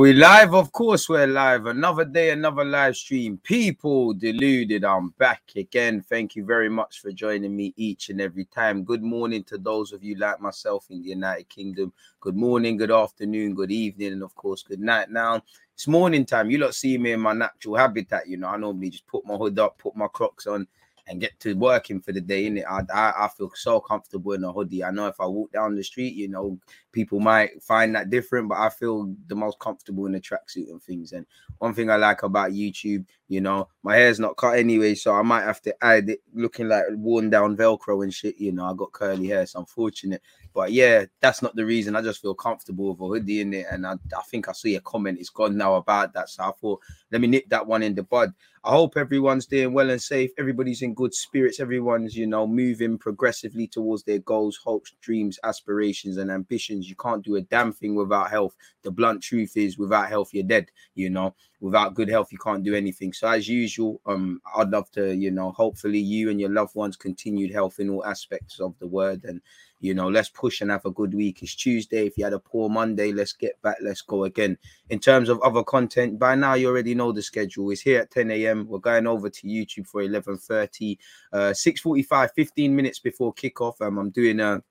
we live? Of course, we're live. Another day, another live stream. People deluded. I'm back again. Thank you very much for joining me each and every time. Good morning to those of you like myself in the United Kingdom. Good morning, good afternoon, good evening, and of course, good night. Now, it's morning time. You lot see me in my natural habitat. You know, I normally just put my hood up, put my crocs on, and get to working for the day. In it, I, I, I feel so comfortable in a hoodie. I know if I walk down the street, you know, people might find that different, but I feel the most comfortable in a tracksuit and things. And one thing I like about YouTube, you know, my hair's not cut anyway, so I might have to add it looking like worn down Velcro and shit. You know, I got curly hair, so unfortunate. But yeah, that's not the reason. I just feel comfortable with a hoodie in it. And I, I think I see a comment, it's gone now about that. So I thought, let me nip that one in the bud. I hope everyone's doing well and safe. Everybody's in good spirits. Everyone's, you know, moving progressively towards their goals, hopes, dreams, aspirations, and ambitions. You can't do a damn thing without health. The blunt truth is, without health, you're dead. You know, without good health, you can't do anything. So, as usual, um, I'd love to, you know, hopefully you and your loved ones continued health in all aspects of the word and you know, let's push and have a good week. It's Tuesday. If you had a poor Monday, let's get back. Let's go again. In terms of other content, by now you already know the schedule. It's here at 10 a.m. We're going over to YouTube for 11:30, uh, 6:45, 15 minutes before kickoff. Um, I'm doing a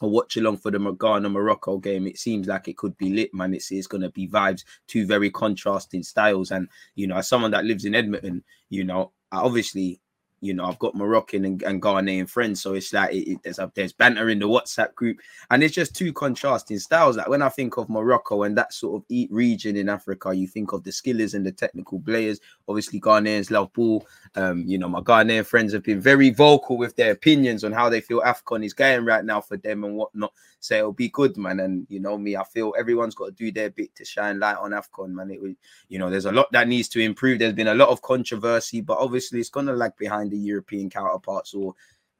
a watch along for the Ghana Morocco game. It seems like it could be lit, man. It's, it's going to be vibes, two very contrasting styles. And, you know, as someone that lives in Edmonton, you know, I obviously you know, I've got Moroccan and, and Ghanaian friends, so it's like it, it, there's a, there's banter in the WhatsApp group, and it's just two contrasting styles. Like when I think of Morocco and that sort of region in Africa, you think of the skillers and the technical players. Obviously, Ghanaians love ball. Um, you know, my Ghanaian friends have been very vocal with their opinions on how they feel Afcon is going right now for them and whatnot. So it'll be good, man. And you know me, I feel everyone's got to do their bit to shine light on Afcon, man. It you know, there's a lot that needs to improve. There's been a lot of controversy, but obviously it's gonna lag behind the European counterparts or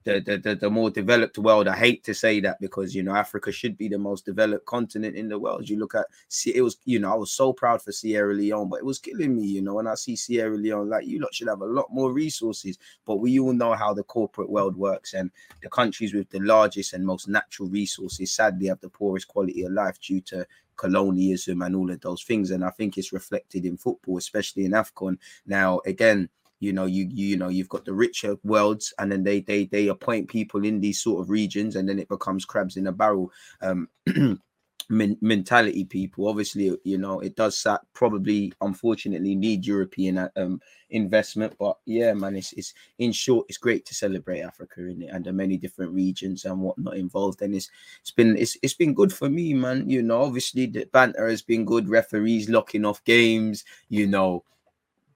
the, the, the, the, more developed world. I hate to say that because you know Africa should be the most developed continent in the world. You look at it was you know I was so proud for Sierra Leone, but it was killing me. You know when I see Sierra Leone, like you lot should have a lot more resources. But we all know how the corporate world works, and the countries with the largest and most natural resources sadly have the poorest quality of life due to colonialism and all of those things. And I think it's reflected in football, especially in AFCON. Now again you know you you know you've got the richer worlds and then they they they appoint people in these sort of regions and then it becomes crabs in a barrel um mentality people. Obviously you know it does that probably unfortunately need european uh, um investment but yeah man it's, it's in short it's great to celebrate africa in it and the many different regions and whatnot involved and it's it's been it's, it's been good for me man. You know obviously the banter has been good referees locking off games you know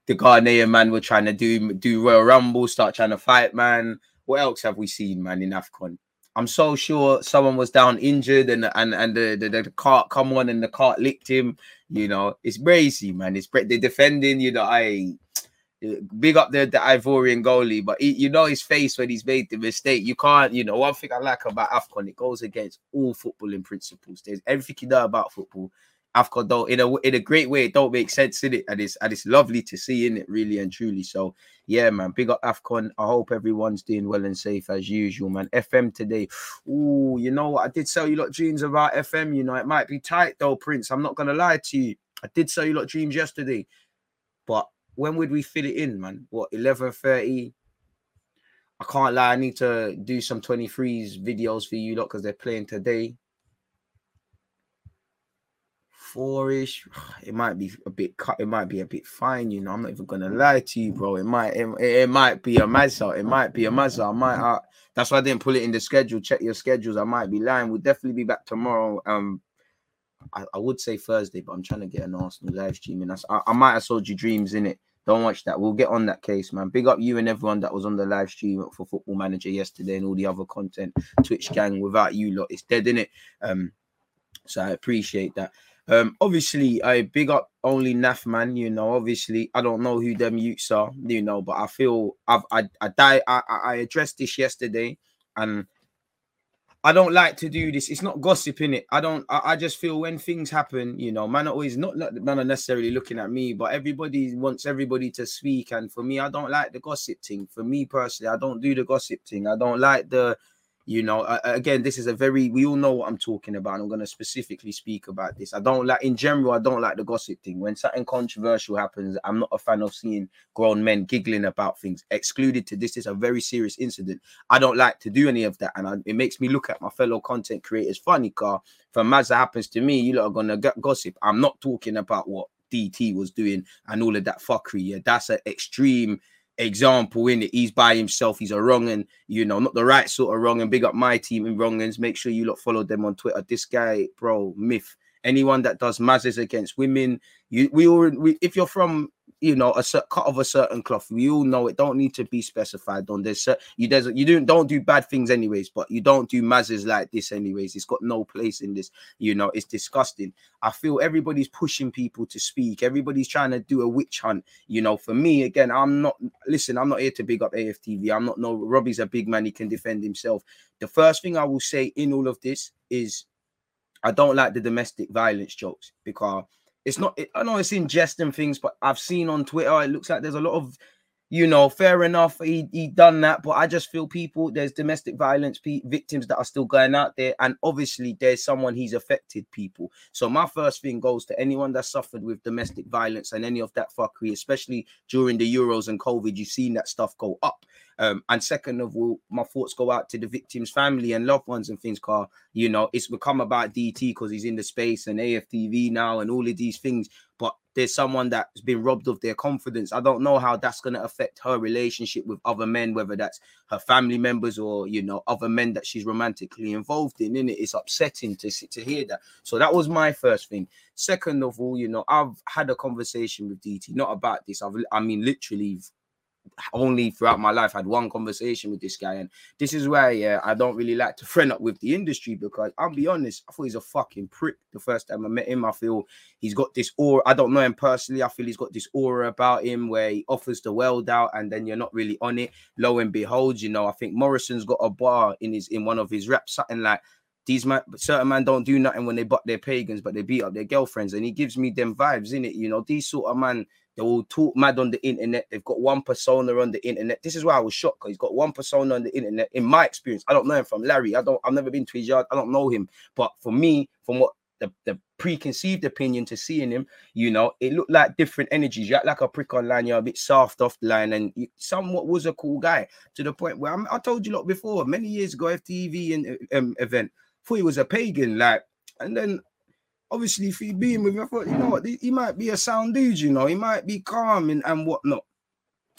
the Ghanaian man were trying to do do Royal Rumble, start trying to fight, man. What else have we seen, man, in AFCON? I'm so sure someone was down injured and and and the, the, the cart come on and the cart licked him. You know, it's crazy, man. It's they're defending, you know, I big up the, the Ivorian goalie, but he, you know his face when he's made the mistake. You can't, you know, one thing I like about AFCON, it goes against all footballing principles. There's everything you know about football. AFCON don't in a in a great way. It don't make sense in it, and it's and it's lovely to see in it, really and truly. So yeah, man, big up AFCON. I hope everyone's doing well and safe as usual, man. FM today. Oh, you know what? I did sell you lot dreams about FM. You know, it might be tight though, Prince. I'm not gonna lie to you. I did sell you lot dreams yesterday, but when would we fill it in, man? What 11:30? I can't lie. I need to do some 23s videos for you lot because they're playing today four-ish. It might be a bit cut. It might be a bit fine. You know, I'm not even gonna lie to you, bro. It might. It, it might be a Mazda. It might be a Mazda. I might. Uh, that's why I didn't put it in the schedule. Check your schedules. I might be lying. We'll definitely be back tomorrow. Um, I, I would say Thursday, but I'm trying to get an Arsenal live streaming. That's, I, I might have sold you dreams in it. Don't watch that. We'll get on that case, man. Big up you and everyone that was on the live stream for Football Manager yesterday and all the other content. Twitch gang, without you lot, it's dead in it. Um, so I appreciate that. Um, obviously, I big up only Naf man. You know, obviously, I don't know who them youths are. You know, but I feel I've I I die. I I addressed this yesterday, and I don't like to do this. It's not gossip in it. I don't. I, I, just feel when things happen, you know, man, always not man are necessarily looking at me, but everybody wants everybody to speak. And for me, I don't like the gossip thing. For me personally, I don't do the gossip thing. I don't like the you know, uh, again, this is a very we all know what I'm talking about. I'm going to specifically speak about this. I don't like, in general, I don't like the gossip thing. When something controversial happens, I'm not a fan of seeing grown men giggling about things. Excluded to this is a very serious incident. I don't like to do any of that, and I, it makes me look at my fellow content creators funny. Car for Mazda happens to me, you lot are gonna get gossip. I'm not talking about what DT was doing and all of that fuckery. Yeah, that's an extreme example in it. He's by himself. He's a wrong and you know not the right sort of wrong. And big up my team in wrongans. Make sure you lot follow them on Twitter. This guy, bro, myth. Anyone that does mazes against women, you we all we, if you're from you know a cut of a certain cloth. We all know it. Don't need to be specified on this. You there's you don't don't do bad things anyways but you don't do mazes like this anyways. It's got no place in this you know. It's disgusting. I feel everybody's pushing people to speak. Everybody's trying to do a witch hunt you know. For me again i'm not listen i'm not here to big up aftv i'm not no robbie's a big man. He can defend himself. The first thing i will say in all of this is i don't like the domestic violence jokes because it's not. It, I know it's ingesting things, but I've seen on Twitter it looks like there's a lot of, you know, fair enough. He he done that, but I just feel people there's domestic violence victims that are still going out there, and obviously there's someone he's affected people. So my first thing goes to anyone that suffered with domestic violence and any of that fuckery, especially during the Euros and COVID. You've seen that stuff go up. Um, and second of all, my thoughts go out to the victim's family and loved ones and things. Car, you know, it's become about DT because he's in the space and AFTV now and all of these things. But there's someone that's been robbed of their confidence. I don't know how that's going to affect her relationship with other men, whether that's her family members or you know other men that she's romantically involved in. In it, it's upsetting to to hear that. So that was my first thing. Second of all, you know, I've had a conversation with DT, not about this. I've, I mean, literally only throughout my life had one conversation with this guy, and this is why yeah, I don't really like to friend up with the industry because I'll be honest, I thought he's a fucking prick the first time I met him. I feel he's got this aura. I don't know him personally. I feel he's got this aura about him where he offers the world out, and then you're not really on it. Lo and behold, you know, I think Morrison's got a bar in his in one of his raps, something like these man, certain man don't do nothing when they butt their pagans, but they beat up their girlfriends, and he gives me them vibes in it. You know, these sort of man they will talk mad on the internet. They've got one persona on the internet. This is why I was shocked because he's got one persona on the internet. In my experience, I don't know him from Larry. I don't. I've never been to his yard. I don't know him. But for me, from what the, the preconceived opinion to seeing him, you know, it looked like different energies. You act like a prick online, you're a bit soft off the line, and you somewhat was a cool guy to the point where I'm, i told you lot before, many years ago, FTV and um, event, thought he was a pagan, like, and then obviously, if he being with me, I thought, you know what, he might be a sound dude, you know, he might be calm and, and whatnot,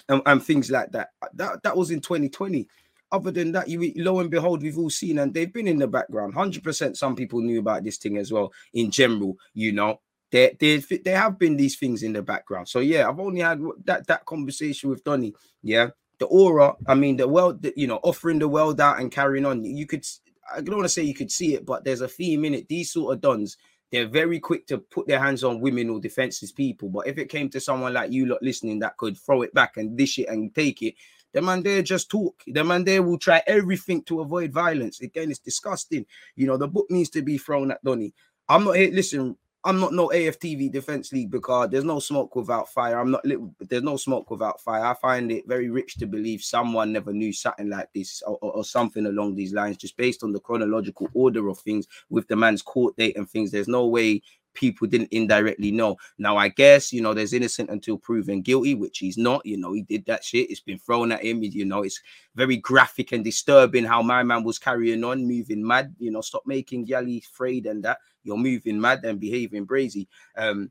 and, and things like that. That that was in 2020. Other than that, you lo and behold, we've all seen, and they've been in the background. Hundred percent, some people knew about this thing as well. In general, you know, there, there, there have been these things in the background. So yeah, I've only had that that conversation with Donny. Yeah, the aura. I mean, the world. You know, offering the world out and carrying on. You could. I don't want to say you could see it, but there's a theme in it. These sort of dons they're very quick to put their hands on women or defenseless people. But if it came to someone like you lot listening that could throw it back and dish it and take it, the man there just talk. The man there will try everything to avoid violence. Again, it's disgusting. You know, the book needs to be thrown at Donny. I'm not here. Listen, I'm not no AFTV Defense League because there's no smoke without fire. I'm not there's no smoke without fire. I find it very rich to believe someone never knew something like this or, or, or, something along these lines, just based on the chronological order of things with the man's court date and things. There's no way people didn't indirectly know. Now, I guess, you know, there's innocent until proven guilty, which he's not. You know, he did that shit. It's been thrown at him. You know, it's very graphic and disturbing how my man was carrying on, moving mad. You know, stop making Yali afraid and that you're moving mad and behaving brazy. Um,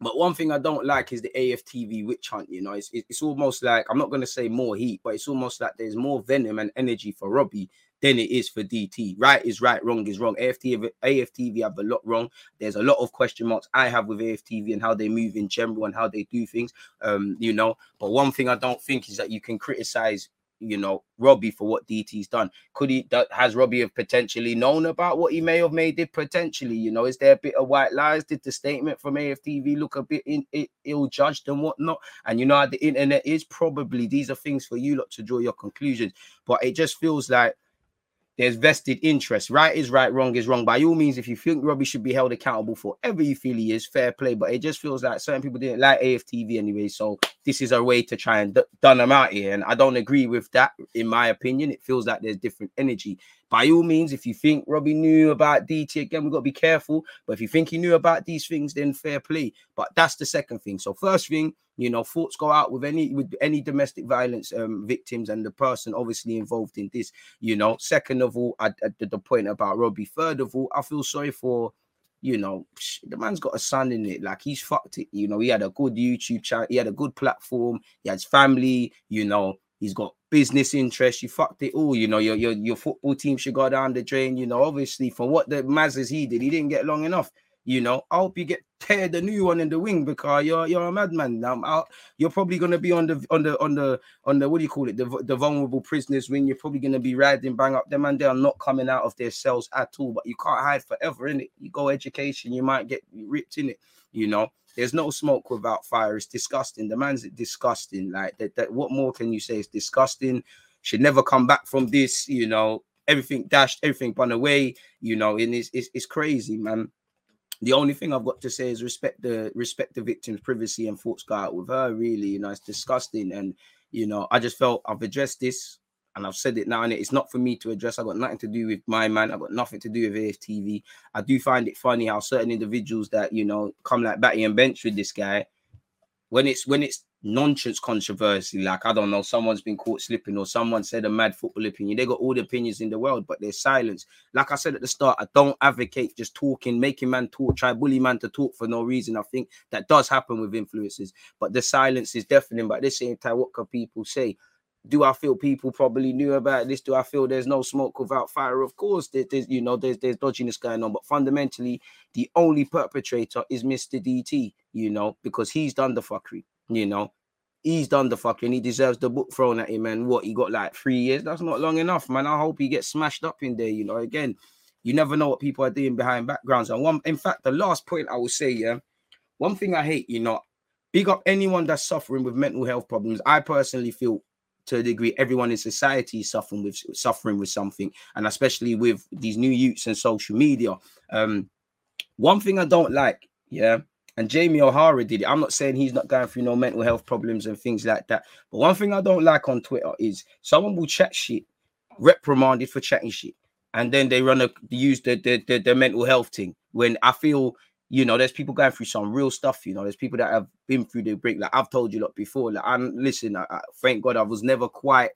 but one thing I don't like is the AFTV witch hunt. You know, it's it's almost like I'm not going to say more heat, but it's almost like there's more venom and energy for Robbie than it is for DT. Right is right, wrong is wrong. AFTV, AFTV have a lot wrong. There's a lot of question marks I have with AFTV and how they move in general and how they do things. Um, you know, but one thing I don't think is that you can criticize you know Robbie for what DT's done. Could he has Robbie have potentially known about what he may have made it potentially? You know, is there a bit of white lies? Did the statement from AFTV look a bit in, in, ill judged and whatnot? And you know how the internet is probably these are things for you lot to draw your conclusions, but it just feels like there's vested interest. Right is right, wrong is wrong. By all means, if you think Robbie should be held accountable for whatever you feel he is, fair play. But it just feels like certain people didn't like AFTV anyway. So this is a way to try and d- done them out here. And I don't agree with that, in my opinion. It feels like there's different energy. By all means, if you think Robbie knew about DT again, we've got to be careful. But if you think he knew about these things, then fair play. But that's the second thing. So first thing, you know, thoughts go out with any with any domestic violence um, victims and the person obviously involved in this. You know, second of all, I the point about Robbie. Third of all, I feel sorry for you know, the man's got a son in it. Like he's fucked it. You know, he had a good YouTube channel, he had a good platform, he has family, you know, he's got business interests. You fucked it all. You know, your your your football team should go down the drain. You know, obviously, for what the Mazes he did, he didn't get long enough. You know, I hope you get teared the new one in the wing because you're you're a madman. Now out, you're probably gonna be on the on the on the on the what do you call it? The, the vulnerable prisoners wing. You're probably gonna be riding bang up them and they're not coming out of their cells at all. But you can't hide forever in it. You go education, you might get ripped in it. You know, there's no smoke without fire. It's disgusting. The man's disgusting. Like that, that what more can you say? It's disgusting. Should never come back from this, you know. Everything dashed, everything run away, you know, and it's, it's, it's crazy, man the only thing I've got to say is respect the respect the victim's privacy and thoughts go out with her. Really, you know, it's disgusting, and you know, I just felt I've addressed this and I've said it now, and it's not for me to address. I've got nothing to do with my man. I've got nothing to do with AFTV. I do find it funny how certain individuals that you know come like Batty and Bench with this guy, when it's when it's nonsense controversy. Like, I don't know, someone's been caught slipping or someone said a mad football opinion. They got all the opinions in the world, but they're silence. Like I said at the start, I don't advocate just talking, making man talk, try bully man to talk for no reason. I think that does happen with influences, but the silence is deafening. But at the same time, what can people say? do I feel people probably knew about this? Do I feel there's no smoke without fire? Of course, there's, there's you know there's there's dodginess going on, but fundamentally, the only perpetrator is Mr. DT. You know because he's done the fuckery. You know, he's done the fucking. He deserves the book thrown at him. And what he got like three years? That's not long enough, man. I hope he gets smashed up in there. You know, again, you never know what people are doing behind backgrounds. And one, in fact, the last point I will say, yeah, one thing I hate, you know, big up anyone that's suffering with mental health problems. I personally feel to a degree everyone in society is suffering with suffering with something and especially with these new youths and social media um one thing i don't like yeah and Jamie O'Hara did it. I'm not saying he's not going through no mental health problems and things like that. But one thing I don't like on Twitter is someone will chat shit, reprimanded for chatting shit, and then they run a use the the, the, the mental health thing. When I feel you know, there's people going through some real stuff. You know, there's people that have been through the break. Like I've told you a lot before. Like I'm listen. I, I, thank God I was never quite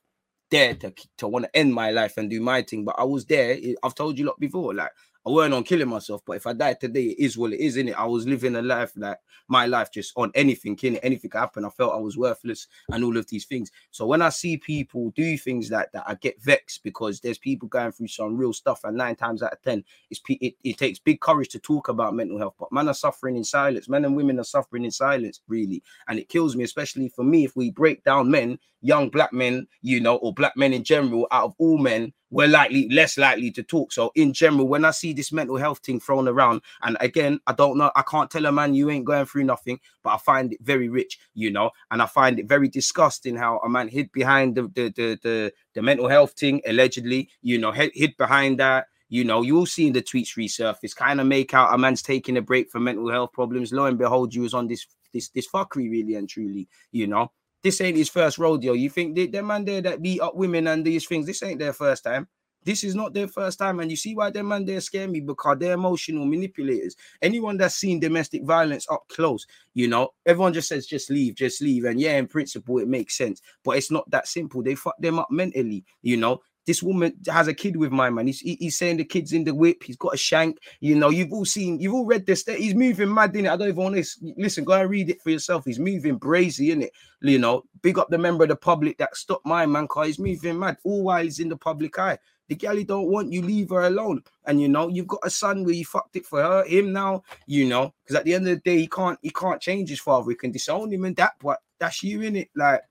there to to want to end my life and do my thing, but I was there. I've told you a lot before. Like I weren't on killing myself, but if I died today, it is what it is, in it. I was living a life like my life just on anything, can anything can happen. I felt I was worthless and all of these things. So when I see people do things like that, I get vexed because there's people going through some real stuff, and nine times out of ten, it's it, it takes big courage to talk about mental health. But men are suffering in silence. Men and women are suffering in silence, really, and it kills me, especially for me. If we break down men, young black men, you know, or black men in general, out of all men, we're likely less likely to talk. So in general, when I see this mental health thing thrown around, and again, I don't know, I can't tell a man you ain't going through nothing, but I find it very rich, you know, and I find it very disgusting how a man hid behind the the the the, the mental health thing allegedly, you know, hid, behind that. You know, you'll see in the tweets resurface, kind of make out a man's taking a break from mental health problems. Lo and behold, you was on this this this fuckery really and truly, you know this ain't his first rodeo. You think the, the man there that beat up women and these things, this ain't their first time. This is not their first time, and you see why them man there scare me because they're emotional manipulators. Anyone that's seen domestic violence up close, you know, everyone just says just leave, just leave, and yeah, in principle it makes sense, but it's not that simple. They fuck them up mentally, you know. This woman has a kid with my man. He's he's saying the kid's in the whip. He's got a shank. You know, you've all seen, you've all read this. He's moving mad in it. I don't even want to listen. Go and read it for yourself. He's moving brazy in it. You know, big up the member of the public that stopped my man car. He's moving mad all while he's in the public eye. The galley don't want you, leave her alone. And you know, you've got a son where you fucked it for her, him now, you know, because at the end of the day, he can't he can't change his father. He can disown him and that, but that's you in it. Like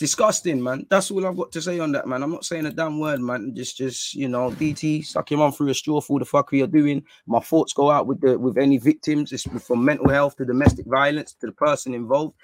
disgusting, man. That's all I've got to say on that, man. I'm not saying a damn word, man. Just, just you know, DT, suck him on through a straw for the fuck you're doing. My thoughts go out with the with any victims. It's from mental health to domestic violence to the person involved.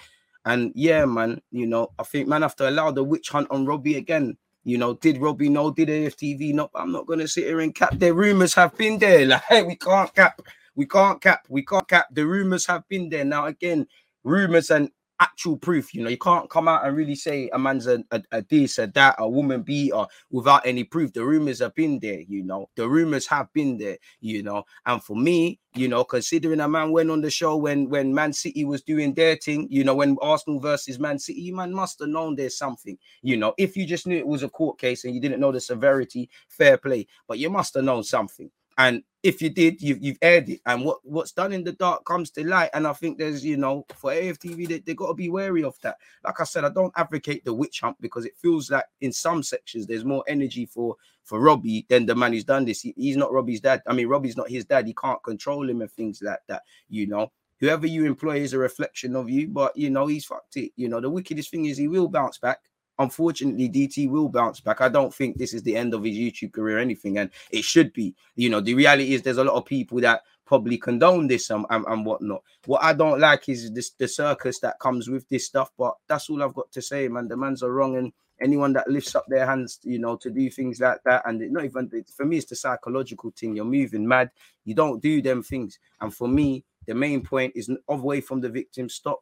And yeah, man, you know, I think man have to allow the witch hunt on Robbie again. You know, did Robbie know? Did AFTV know? I'm not gonna sit here and cap. Their rumors have been there. Like we can't cap. We can't cap. We can't cap. The rumors have been there. Now again, rumors and actual proof. You know, you can't come out and really say a man's a, a, a this, a that, a woman beater without any proof. The rumors have been there, you know. The rumors have been there, you know. And for me, you know, considering a man went on the show when when Man City was doing their thing, you know, when Arsenal versus Man City, man must have known there's something, you know. If you just knew it was a court case and you didn't know the severity, fair play, but you must have known something. And if you did, you've, you've aired it. And what, what's done in the dark comes to light. And I think there's, you know, for AFTV, they, they got to be wary of that. Like I said, I don't advocate the witch hunt because it feels like in some sections there's more energy for for Robbie than the man who's done this. He, he's not Robbie's dad. I mean, Robbie's not his dad. He can't control him and things like that, you know. Whoever you employ is a reflection of you, but you know, he's fucked it. You know, the wickedest thing is he will bounce back unfortunately, DT will bounce back. I don't think this is the end of his YouTube career or anything, and it should be. You know, the reality is there's a lot of people that probably condone this and, and, and whatnot. What I don't like is this the circus that comes with this stuff, but that's all I've got to say, man. The man's are wrong, and anyone that lifts up their hands, you know, to do things like that, and it, not even for me, it's the psychological thing. You're moving mad, you don't do them things, and for me, the main point is away from the victim. Stop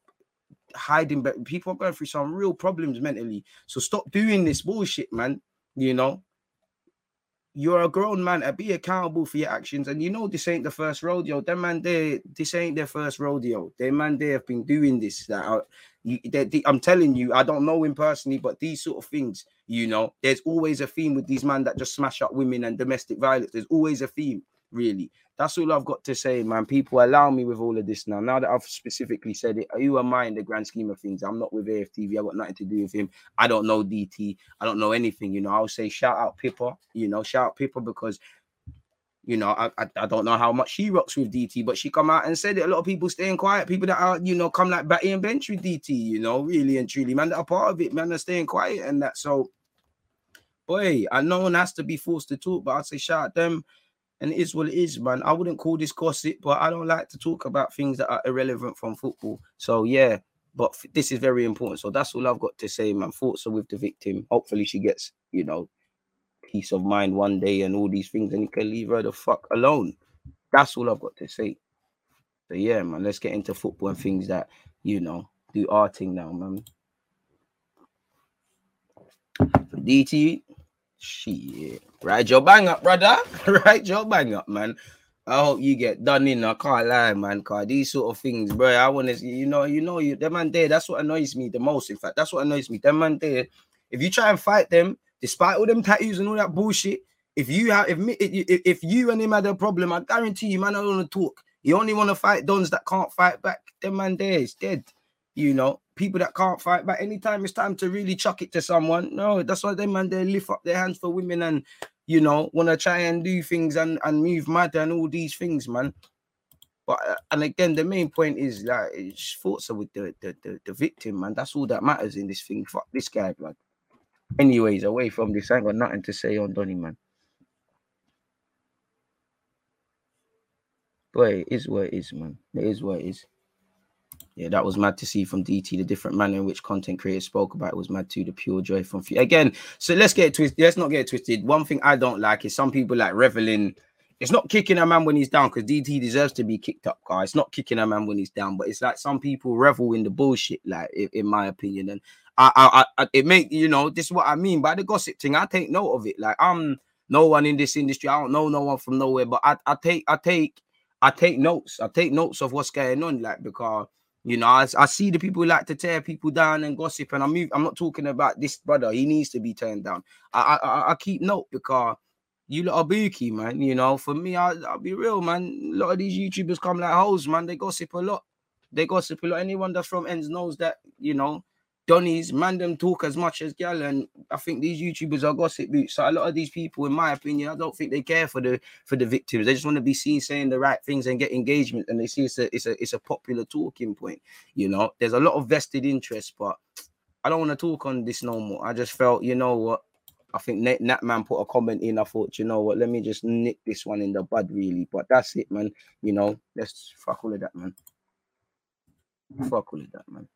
hiding, but people are going through some real problems mentally. So stop doing this bullshit, man. You know, you're a grown man and be accountable for your actions. And you know, this ain't the first rodeo. Them man, they this ain't their first rodeo. They man, they have been doing this. That are, you, they, they, I'm telling you, I don't know him personally, but these sort of things, you know, there's always a theme with these men that just smash up women and domestic violence. There's always a theme really. That's all I've got to say, man. People allow me with all of this now. Now that I've specifically said it, who am I in the grand scheme of things? I'm not with AFTV. I got nothing to do with him. I don't know DT. I don't know anything. You know, I'll say shout out Pippa. You know, shout out Pippa because you know, I, I, I don't know how much she rocks with DT, but she come out and said it. A lot of people staying quiet. People that are, you know, come like Batty and Bench with DT, you know, really and truly, man, that are part of it, man, they're staying quiet and that. So, boy, I know one has to be forced to talk, but I'd say shout out them and it is what it is, man. I wouldn't call this gossip, but I don't like to talk about things that are irrelevant from football. So yeah, but this is very important. So that's all I've got to say, man. Thoughts are with the victim. Hopefully she gets, you know, peace of mind one day and all these things, and you can leave her the fuck alone. That's all I've got to say. So yeah, man, let's get into football and things that you know do our thing now, man. DT, Shit. Right, your bang up, brother. right, your bang up, man. I hope you get done in. I can't lie, man. Cause these sort of things, bro. I want to, you know, you know, you the man there. That's what annoys me the most. In fact, that's what annoys me. Them man there. If you try and fight them, despite all them tattoos and all that bullshit, if you have, if if, if you and him had a problem, I guarantee you, man, I don't want to talk. You only want to fight dons that can't fight back. Them man there is dead. You know, people that can't fight back. Anytime it's time to really chuck it to someone, no, that's why them man they lift up their hands for women and you know want to try and do things and and move mad and all these things, man. But uh, and again, the main point is like it's thoughts are with the, the the, the victim, man. That's all that matters in this thing. Fuck this guy, blood. Anyways, away from this, I ain't got nothing to say on Donny, man. Boy, it is what it is, man. It is what it is. Yeah, that was mad to see from DT the different manner in which content creators spoke about it was mad too. The pure joy from again. So let's get twisted. Let's not get twisted. One thing I don't like is some people like reveling. It's not kicking a man when he's down because DT deserves to be kicked up, guys. It's not kicking a man when he's down, but it's like some people revel in the bullshit, like in, in my opinion. And I, I, I, it make you know this is what I mean by the gossip thing. I take note of it. Like I'm no one in this industry. I don't know no one from nowhere, but I, I take, I take, I take notes. I take notes of what's going on, like because you know, I, I see the people like to tear people down and gossip, and I'm I'm not talking about this brother. He needs to be turned down. I I, I keep note because you lot are bookie, man. You know, for me, I, I'll be real, man. A lot of these YouTubers come like hoes, man. They gossip a lot. They gossip a lot. Anyone that's from ends knows that, you know, Donny's man them talk as much as gal, and I think these YouTubers are gossip boots. So a lot of these people, in my opinion, I don't think they care for the for the victims. They just want to be seen saying the right things and get engagement, and they see it's a it's a it's a popular talking point. You know, there's a lot of vested interest, but I don't want to talk on this no more. I just felt, you know what, I think Nat, Nat man put a comment in. I thought, you know what, let me just nick this one in the bud, really. But that's it, man. You know, let's fuck all of that, man. Fuck all of that, man.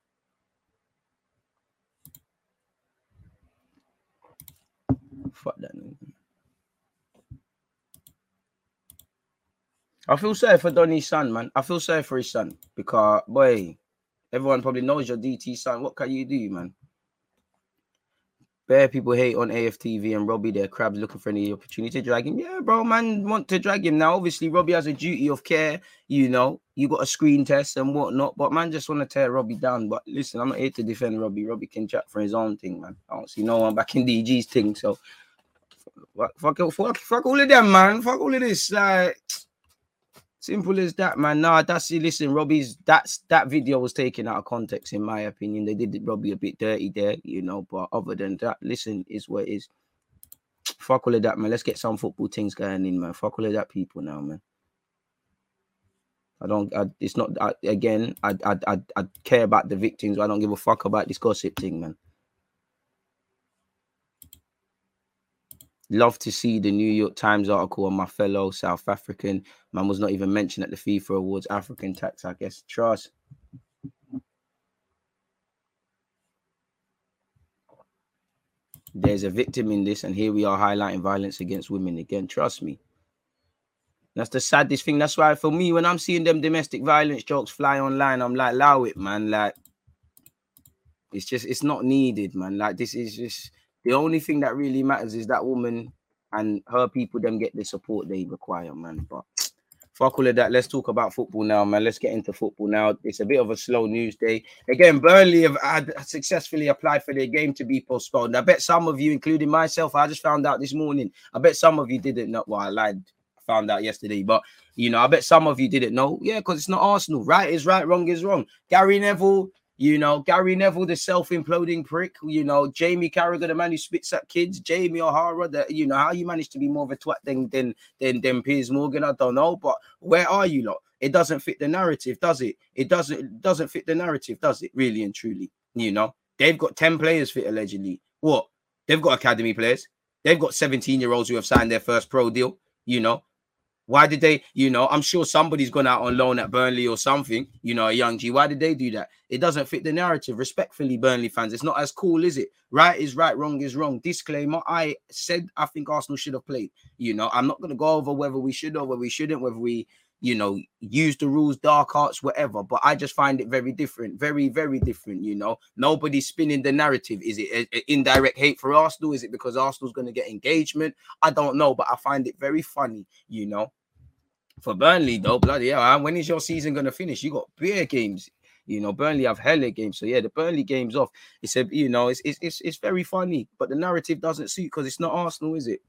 Fuck that. Man. I feel sorry for Donny's son, man. I feel sorry for his son because, boy, everyone probably knows your DT son. What can you do, man? Bare people hate on AFTV and Robbie, their crabs looking for any opportunity to drag him. Yeah, bro, man, want to drag him. Now, obviously, Robbie has a duty of care. You know, you got a screen test and whatnot, but man, just want to tear Robbie down. But listen, I'm not here to defend Robbie. Robbie can chat for his own thing, man. I don't see no one back in DT's thing. So, fuck, fuck, fuck, fuck all of them, man. Fuck all of this. Like, Simple as that, man. Nah, that's it. Listen, Robbie's that's that video was taken out of context, in my opinion. They did Robbie a bit dirty there, you know. But other than that, listen, is what is. Fuck all of that, man. Let's get some football things going in, man. Fuck all of that, people now, man. I don't. I, it's not. I, again, I, I I I care about the victims. I don't give a fuck about this gossip thing, man. Love to see the New York Times article on my fellow South African. Man was not even mentioned at the FIFA Awards. African tax, I guess. Trust. There's a victim in this, and here we are highlighting violence against women again. Trust me. That's the saddest thing. That's why for me, when I'm seeing them domestic violence jokes fly online, I'm like, allow it, man. Like, it's just, it's not needed, man. Like, this is just the only thing that really matters is that woman and her people them get the support they require, man. But fuck all of that. Let's talk about football now, man. Let's get into football now. It's a bit of a slow news day. Again, Burnley have had successfully applied for their game to be postponed. I bet some of you, including myself, I just found out this morning. I bet some of you didn't know. Well, I lied. found out yesterday, but you know, I bet some of you didn't know. Yeah, because it's not Arsenal. Right is right, wrong is wrong. Gary Neville you know, Gary Neville, the self-imploding prick. You know, Jamie Carragher, the man who spits at kids. Jamie O'Hara, the you know how you managed to be more of a twat than than than, than Piers Morgan. I don't know, but where are you lot? It doesn't fit the narrative, does it? It doesn't it doesn't fit the narrative, does it? Really and truly, you know, they've got ten players fit allegedly. What? They've got academy players. They've got 17 year olds who have signed their first pro deal. You know, why did they, you know, I'm sure somebody's gone out on loan at Burnley or something, you know, a young G. Why did they do that? It doesn't fit the narrative. Respectfully, Burnley fans, it's not as cool, is it? Right is right, wrong is wrong. Disclaimer I said I think Arsenal should have played. You know, I'm not going to go over whether we should or whether we shouldn't, whether we you know, use the rules, dark arts, whatever. But I just find it very different, very, very different. You know, nobody's spinning the narrative. Is it a, a indirect hate for Arsenal? Is it because Arsenal's going to get engagement? I don't know, but I find it very funny. You know, for Burnley though, bloody hell, when is your season going to finish? You got beer games. You know, Burnley have hella games. So yeah, the Burnley game's off. It's a you know, it's it's it's, it's very funny, but the narrative doesn't suit because it's not Arsenal, is it?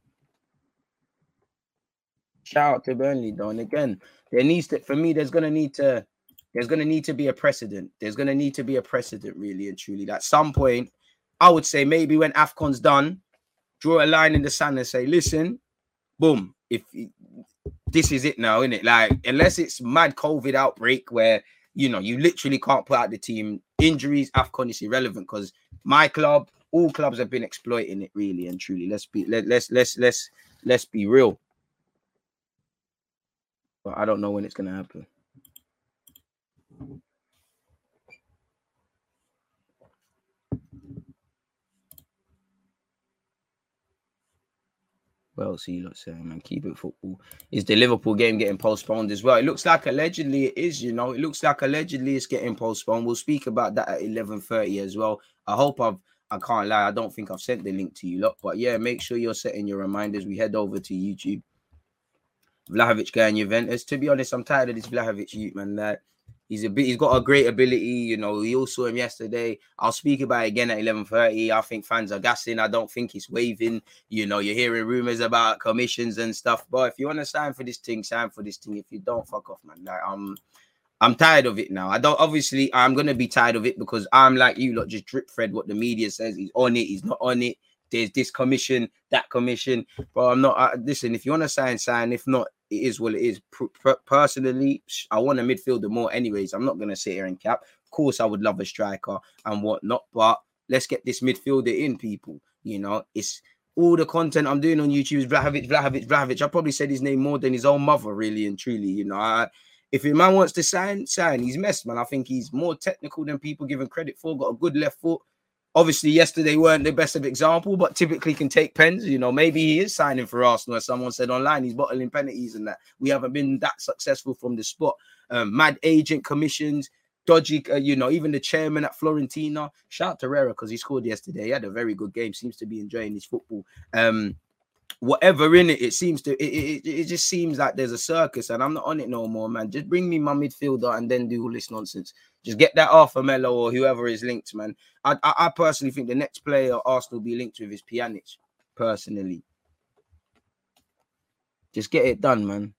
Shout out to Burnley though. And again, there needs to for me, there's gonna need to there's gonna need to be a precedent. There's gonna need to be a precedent, really and truly. At some point, I would say maybe when AFCON's done, draw a line in the sand and say, listen, boom. If this is it now, isn't it? Like, unless it's mad COVID outbreak where you know you literally can't put out the team, injuries, AFCON is irrelevant because my club, all clubs have been exploiting it really and truly. Let's be let, let's let's let's let's be real. But I don't know when it's gonna happen. Well, see, you lot saying, man, keep it football. Is the Liverpool game getting postponed as well? It looks like allegedly it is, you know. It looks like allegedly it's getting postponed. We'll speak about that at 11:30 as well. I hope I've I can't lie, I don't think I've sent the link to you lot, but yeah, make sure you're setting your reminders. We head over to YouTube. Vlahovic going Juventus. To be honest, I'm tired of this Vlahovic youth, man. That He's a bit, he's got a great ability. You know, you all saw him yesterday. I'll speak about it again at 11:30. I think fans are gassing. I don't think he's waving. You know, you're hearing rumors about commissions and stuff. But if you want to sign for this thing, sign for this thing. If you don't, fuck off, man. Like I'm I'm tired of it now. I don't obviously I'm gonna be tired of it because I'm like you lot just drip thread what the media says. He's on it, he's not on it. There's this commission, that commission. But I'm not uh, listen, if you want to sign, sign. If not, it is what it is. personally, I want a midfielder more, anyways. I'm not going to sit here and cap. Of course, I would love a striker and whatnot, but let's get this midfielder in, people. You know, it's all the content I'm doing on YouTube is Vlahovic, Vlahovic, Vlahovic. I probably said his name more than his own mother, really and truly. You know, I, if a man wants to sign, sign. He's messed, man. I think he's more technical than people give him credit for. Got a good left foot. Obviously yesterday weren't the best of example, but typically can take pens. You know, maybe he is signing for Arsenal, as someone said online. He's bottling penalties and that. We haven't been that successful from the spot. Um, mad agent commissions, dodgy, uh, you know, even the chairman at Fiorentina. Shout out to Torreira because he scored yesterday. He had a very good game. Seems to be enjoying his football. Um, whatever in it, it seems to it, it, it just seems like there's a circus, and I'm not on it no more, man. Just bring me my midfielder and then do all this nonsense. Just get that Arthur Melo or whoever is linked, man. I, I, I personally think the next player Arsenal will be linked with is Pjanic, personally. Just get it done, man.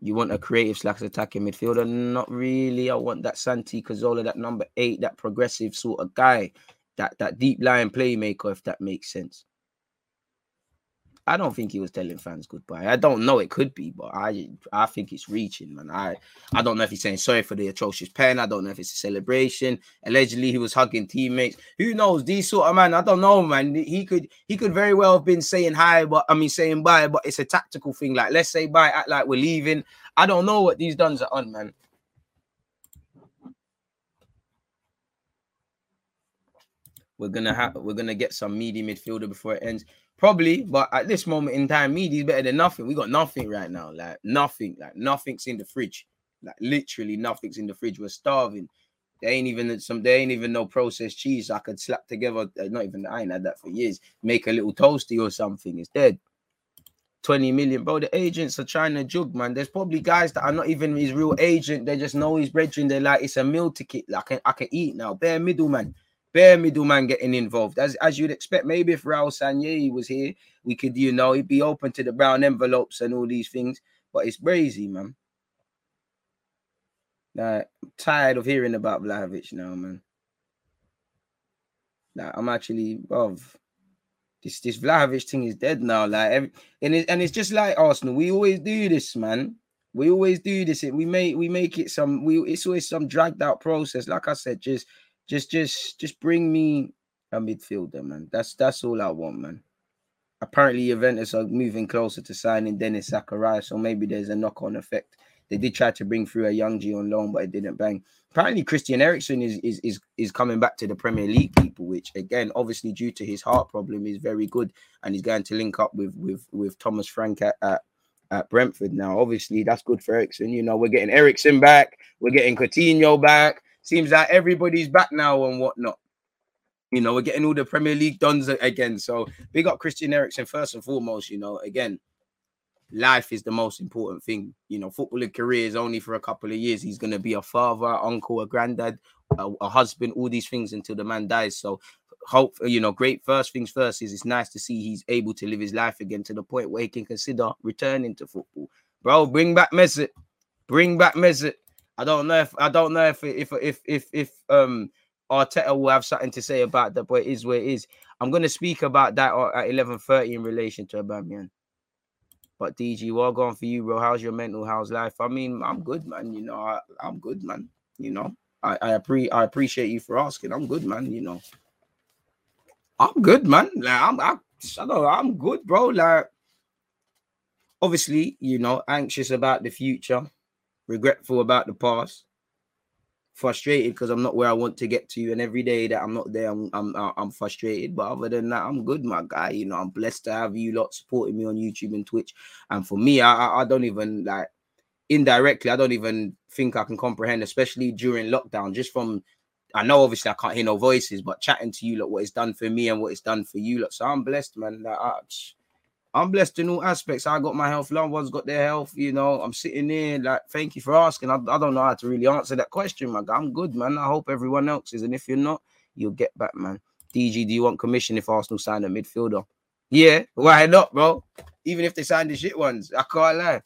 You want a creative slash attacking midfielder? Not really. I want that Santi Cazorla, that number eight, that progressive sort of guy, that that deep line playmaker, if that makes sense. I don't think he was telling fans goodbye. I don't know. It could be, but I I think it's reaching, man. I I don't know if he's saying sorry for the atrocious pen. I don't know if it's a celebration. Allegedly, he was hugging teammates. Who knows? These sort of man. I don't know, man. He could he could very well have been saying hi, but I mean saying bye, but it's a tactical thing. Like let's say bye, act like we're leaving. I don't know what these duns are on, man. We're gonna have we're gonna get some meaty midfielder before it ends. Probably, but at this moment in time, is better than nothing. We got nothing right now, like nothing, like nothing's in the fridge, like literally nothing's in the fridge. We're starving. They ain't even some. They ain't even no processed cheese. I could slap together. Uh, not even. I ain't had that for years. Make a little toasty or something. It's dead. 20 million, bro. The agents are trying to jug, man. There's probably guys that are not even his real agent. They just know he's brethren. They're like, it's a meal ticket. Like, I can, I can eat now. Bare middleman bare middleman getting involved. As as you'd expect, maybe if Raul Sanllehi was here, we could, you know, he'd be open to the brown envelopes and all these things. But it's crazy, man. Like, I'm tired of hearing about Vlahovic now, man. Like, I'm actually of this this Vlahovic thing is dead now. Like, every, and it, and it's just like Arsenal. We always do this, man. We always do this. We make we make it some. We it's always some dragged out process. Like I said, just just, just, just bring me a midfielder, man. That's that's all I want, man. Apparently, Juventus are moving closer to signing Denis Zakaria, so maybe there's a knock-on effect. They did try to bring through a young G on loan, but it didn't bang. Apparently, Christian Eriksen is is is is coming back to the Premier League, people. Which again, obviously due to his heart problem, is very good, and he's going to link up with with with Thomas Frank at, at at Brentford now. Obviously, that's good for Eriksen. You know, we're getting Eriksen back, we're getting Coutinho back, seems like everybody's back now and whatnot. You know, we're getting all the Premier League dons again. So big up Christian Eriksen first and foremost. You know, again, life is the most important thing. You know, footballer career is only for a couple of years. He's going to be a father, uncle, a granddad, a, a, husband, all these things until the man dies. So, hope you know, great first things first is it's nice to see he's able to live his life again to the point where he can consider returning to football. Bro, bring back Mesut. Bring back Mesut. I don't know if I don't know if if if if if um Arteta will have something to say about that, but it is where it is. I'm gonna speak about that at 11:30 in relation to Aubameyang. But DG, well gone for you, bro. How's your mental? How's life? I mean, I'm good, man. You know, I, am good, man. You know, I I, appre- I appreciate you for asking. I'm good, man. You know, I'm good, man. Like, I'm I, I know I'm good, bro. Like, obviously, you know, anxious about the future regretful about the past, frustrated because I'm not where I want to get to, and every day that I'm not there, I'm I'm I'm frustrated. But other than that, I'm good, my guy. You know, I'm blessed to have you lot supporting me on YouTube and Twitch. And for me, I I don't even like indirectly, I don't even think I can comprehend, especially during lockdown, just from I know obviously I can't hear no voices, but chatting to you, look what it's done for me and what it's done for you. Look, so I'm blessed, man. Like, I, I'm blessed in all aspects. I got my health, loved ones got their health. You know, I'm sitting there like, thank you for asking. I, I don't know how to really answer that question, man. I'm good, man. I hope everyone else is. And if you're not, you'll get back, man. DG, do you want commission if Arsenal sign a midfielder? Yeah, why not, bro? Even if they sign the shit ones, I can't lie.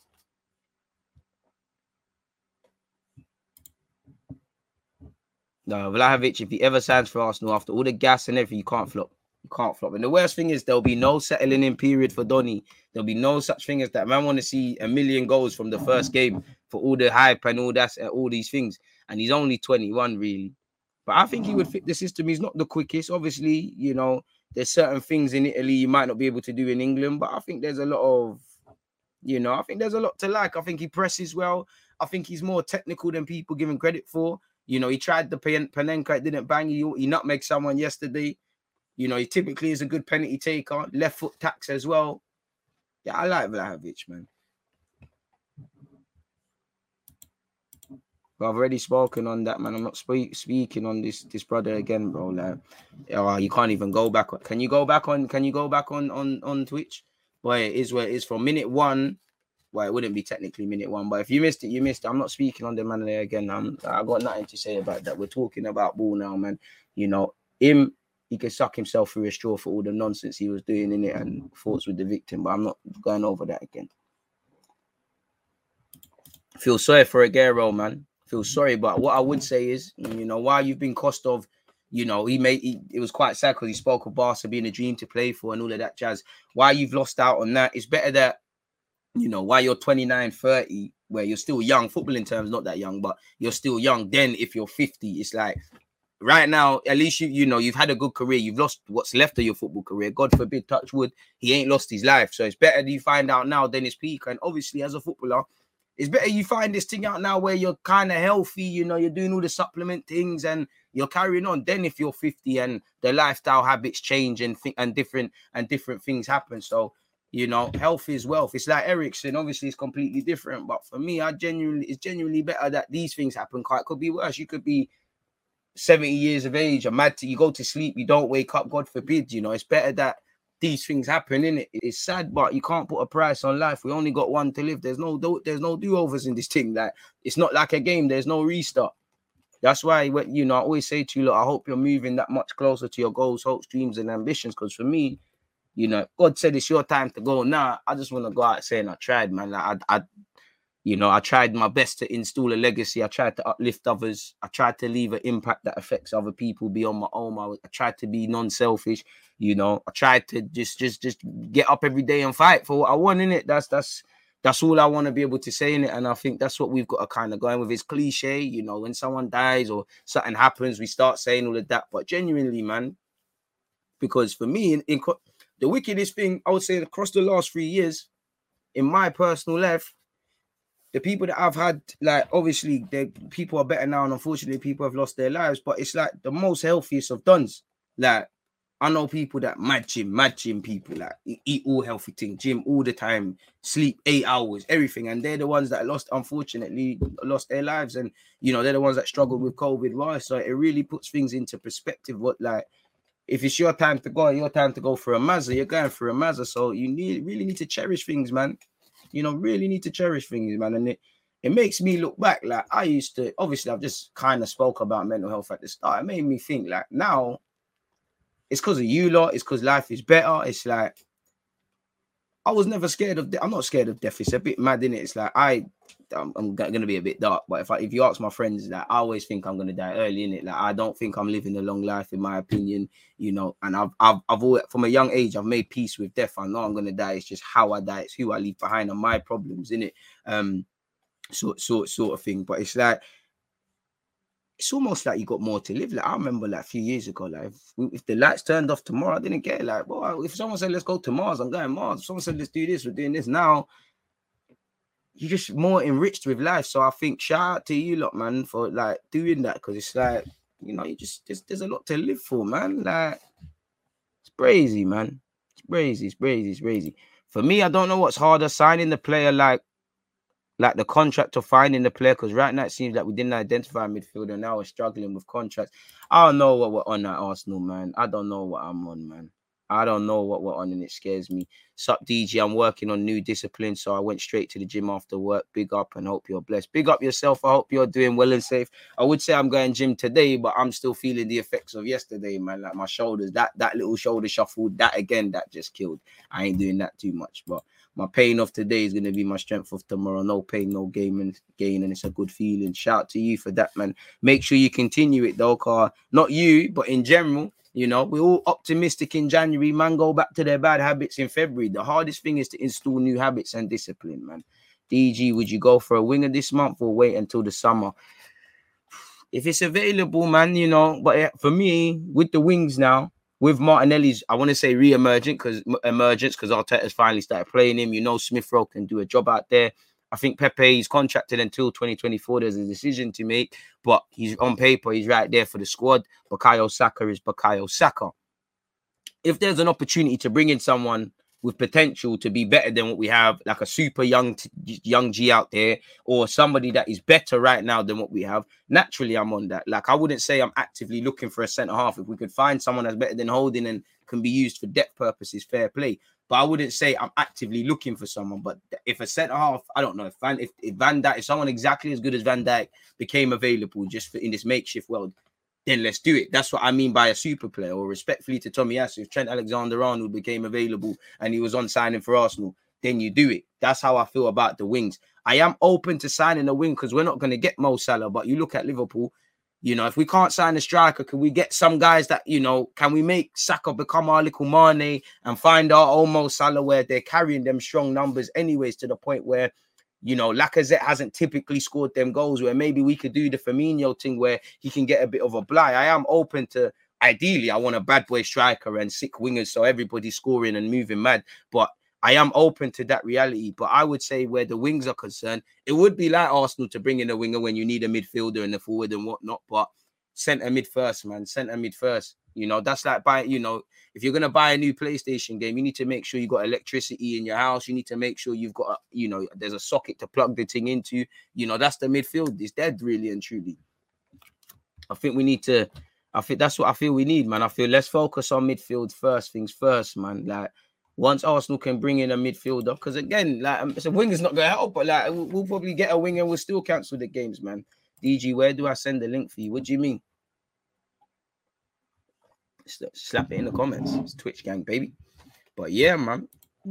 No, Vlahovic, if he ever signs for Arsenal after all the gas and everything, you can't flop. You can't flop. And the worst thing is there'll be no settling in period for Donny. There'll be no such thing as that. Man want to see a million goals from the first game for all the hype and all that, uh, all these things. And he's only 21, really. But I think he would fit the system. He's not the quickest. Obviously, you know, there's certain things in Italy you might not be able to do in England, but I think there's a lot of, you know, I think there's a lot to like. I think he presses well. I think he's more technical than people give him credit for. You know, he tried the Panenka, it didn't bang. He, he nutmegged someone yesterday. You know, he typically is a good penalty taker, left foot tax as well. Yeah, I like Vlahovic, man. But I've already spoken on that, man. I'm not speak, speaking on this this brother again, bro. Like, oh, you can't even go back. Can you go back on? Can you go back on on on Twitch? Boy, it is where it is from minute one. Well, it wouldn't be technically minute one, but if you missed it, you missed it. I'm not speaking on the man there again. I'm, I got nothing to say about that. We're talking about ball now, man. You know, him, he could suck himself through a straw for all the nonsense he was doing in it and thoughts with the victim, but I'm not going over that again. Feel sorry for Aguero, man feel sorry. But what I would say is, you know, while you've been cost of, you know, he made he, it was quite sad because he spoke of Barca being a dream to play for and all of that jazz. Why you've lost out on that, it's better that, you know, while you're 29, 30, where you're still young, football in terms, not that young, but you're still young. Then if you're 50, it's like right now, at least you you know you've had a good career. You've lost what's left of your football career. God forbid, touch wood, he ain't lost his life. So it's better you find out now than his peak. And obviously, as a footballer, it's better you find this thing out now where you're kind of healthy, you know, you're doing all the supplement things and you're carrying on. Then if you're 50 and the lifestyle habits change and th- and different and different things happen. So, you know, health is wealth. It's like Eriksen, obviously it's completely different. But for me, I genuinely it's genuinely better that these things happen. It could be worse. You could be 70 years of age, a mad to, you go to sleep, you don't wake up, God forbid, you know, it's better that these things happen in it. It's sad, but you can't put a price on life. We only got one to live. There's no there's no do overs in this thing. Like it's not like a game. There's no restart. That's why you know I always say to you, look, I hope you're moving that much closer to your goals, hopes, dreams, and ambitions. Because for me, you know, God said it's your time to go. Now I just want to go out saying I tried, man. Like I, I you know, I tried my best to install a legacy. I tried to uplift others. I tried to leave an impact that affects other people beyond my own. I, I tried to be non-selfish. You know, I tried to just, just, just get up every day and fight for what I want in it. That's that's that's all I want to be able to say in it. And I think that's what we've got to kind of going with. It's cliche, you know, when someone dies or something happens, we start saying all of that. But genuinely, man, because for me, in, in the wickedest thing I would say across the last three years, in my personal life, the people that I've had, like obviously, the people are better now, and unfortunately, people have lost their lives. But it's like the most healthiest of dons. Like I know people that mad gym, mad gym people, like eat all healthy things, gym all the time, sleep eight hours, everything, and they're the ones that lost, unfortunately, lost their lives, and you know they're the ones that struggled with COVID. Right, so it really puts things into perspective. What like if it's your time to go, your time to go for a Mazda, you're going for a Mazda. So you need really need to cherish things, man you know, really need to cherish things, man. And it it makes me look back like I used to. Obviously, I've just kind of spoke about mental health at the start. It made me think like now it's because of you lot. It's because life is better. It's like I was never scared of. I'm not scared of death. It's a bit mad in it. It's like I, I'm, I'm gonna be a bit dark. But if I, if you ask my friends, like, I always think I'm gonna die early in it. Like I don't think I'm living a long life, in my opinion. You know, and I've I've I've always, from a young age I've made peace with death. I know I'm gonna die. It's just how I die. It's who I leave behind and my problems in it. Um, sort sort sort of thing. But it's like it's almost like you got more to live. Like I remember like a few years ago, like if, if the lights turned off tomorrow, I didn't get it. Like, well, if someone said let's go to Mars, I'm going Mars. If someone said let's do this, we're doing this now. You're just more enriched with life. So I think shout out to you lot, man, for like doing that because it's like you know, you just there's, there's a lot to live for, man. Like it's crazy, man. It's crazy, it's crazy, it's crazy. For me, I don't know what's harder, signing the player like like the contract of finding the player because right now it seems like we didn't identify a midfielder. Now we're struggling with contracts. I don't know what we're on at Arsenal, man. I don't know what I'm on, man. I don't know what we're on, and it scares me. Sup, DT? I'm working on new discipline, so I went straight to the gym after work. Big up and hope you're blessed. Big up yourself. I hope you're doing well and safe. I would say I'm going gym today, but I'm still feeling the effects of yesterday, man. Like my shoulders, that that little shoulder shuffle, that again, that just killed. I ain't doing that too much, but my pain of today is to be my strength of tomorrow. No pain, no gain, and gain, and it's a good feeling. Shout to you for that, man. Make sure you continue it though, car. Not you, but in general. You know, we're all optimistic in January. Man, go back to their bad habits in February. The hardest thing is to install new habits and discipline, man. DT, would you go for a winger this month or wait until the summer? If it's available, man, you know. But eh, for me, with the wings now, with Martinelli's, I want to say re-emergent because emergence because Arteta's finally started playing him. You know, Smith Rowe can do a job out there. I think Pepe is contracted until 2024. There's a decision to make, but he's on paper, he's right there for the squad. Bukayo Saka is Bukayo Saka. If there's an opportunity to bring in someone with potential to be better than what we have, like a super young young G out there, or somebody that is better right now than what we have. Naturally, I'm on that. Like I wouldn't say I'm actively looking for a centre half. If we could find someone that's better than Holding and can be used for depth purposes, fair play. But I wouldn't say I'm actively looking for someone. But if a centre half, I don't know if Van if, if Van Dijk, if someone exactly as good as Van Dijk became available just for, in this makeshift world, then let's do it. That's what I mean by a super player. Or respectfully to Tomiyasu, if Trent Alexander-Arnold became available and he was on signing for Arsenal, then you do it. That's how I feel about the wings. I am open to signing a wing because we're not going to get Mo Salah. But you look at Liverpool, you know, if we can't sign a striker, can we get some guys that you know? Can we make Saka become our little Mane and find our almost Salah where they're carrying them strong numbers, anyways, to the point where you know, Lacazette hasn't typically scored them goals where maybe we could do the Firmino thing where he can get a bit of a blight. I am open to ideally, I want a bad boy striker and sick wingers so everybody's scoring and moving mad. But I am open to that reality. But I would say where the wings are concerned, it would be like Arsenal to bring in a winger when you need a midfielder and a forward and whatnot. But centre mid first, man. Centre mid first. You know, that's like buying, you know, if you're gonna buy a new PlayStation game, you need to make sure you got electricity in your house. You need to make sure you've got, a, you know, there's a socket to plug the thing into. You know, that's the midfield. It's dead, really and truly. I think we need to. I think that's what I feel we need, man. I feel let's focus on midfield first things first, man. Like once Arsenal can bring in a midfielder, because again, like um, so winger's not gonna help, but like we'll, probably get a winger, we'll still cancel the games, man. DT, where do I send the link for you? What do you mean? slap it in the comments. It's Twitch gang, baby. But yeah, man,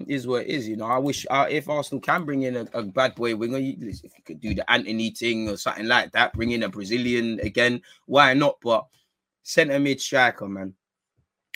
is what it is. You know, I wish uh, if Arsenal can bring in a, a bad boy winger, if you could do the Antony thing or something like that, bring in a Brazilian again, why not? But centre mid striker, man.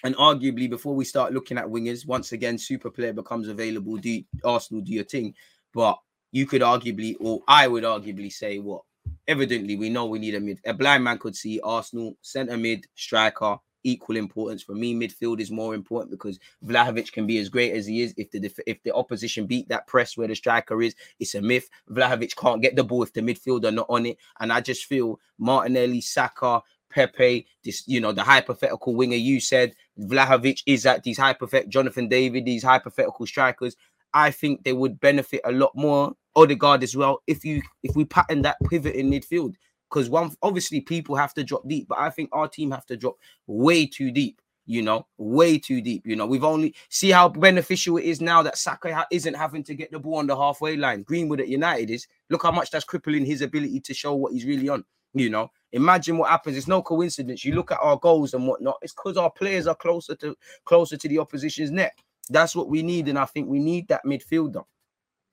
And arguably, before we start looking at wingers, once again, super player becomes available. Do Arsenal do your thing? But you could arguably, or I would arguably say, what? Evidently, we know we need a mid. A blind man could see Arsenal centre mid striker equal importance. For me, midfield is more important because Vlahovic can be as great as he is. If the if the opposition beat that press where the striker is, it's a myth. Vlahovic can't get the ball if the midfielder not on it. And I just feel Martinelli, Saka, Pepe, this you know the hypothetical winger you said Vlahovic is at these hypothetical Jonathan David, these hypothetical strikers. I think they would benefit a lot more. Odegaard as well if you if we pattern that pivot in midfield because one obviously people have to drop deep, but I think our team have to drop way too deep. You know, way too deep. You know, we've only see how beneficial it is now that Saka isn't having to get the ball on the halfway line. Greenwood at United is look how much that's crippling his ability to show what he's really on. You know, imagine what happens. It's no coincidence. You look at our goals and whatnot. It's because our players are closer to closer to the opposition's net. That's what we need, and I think we need that midfielder.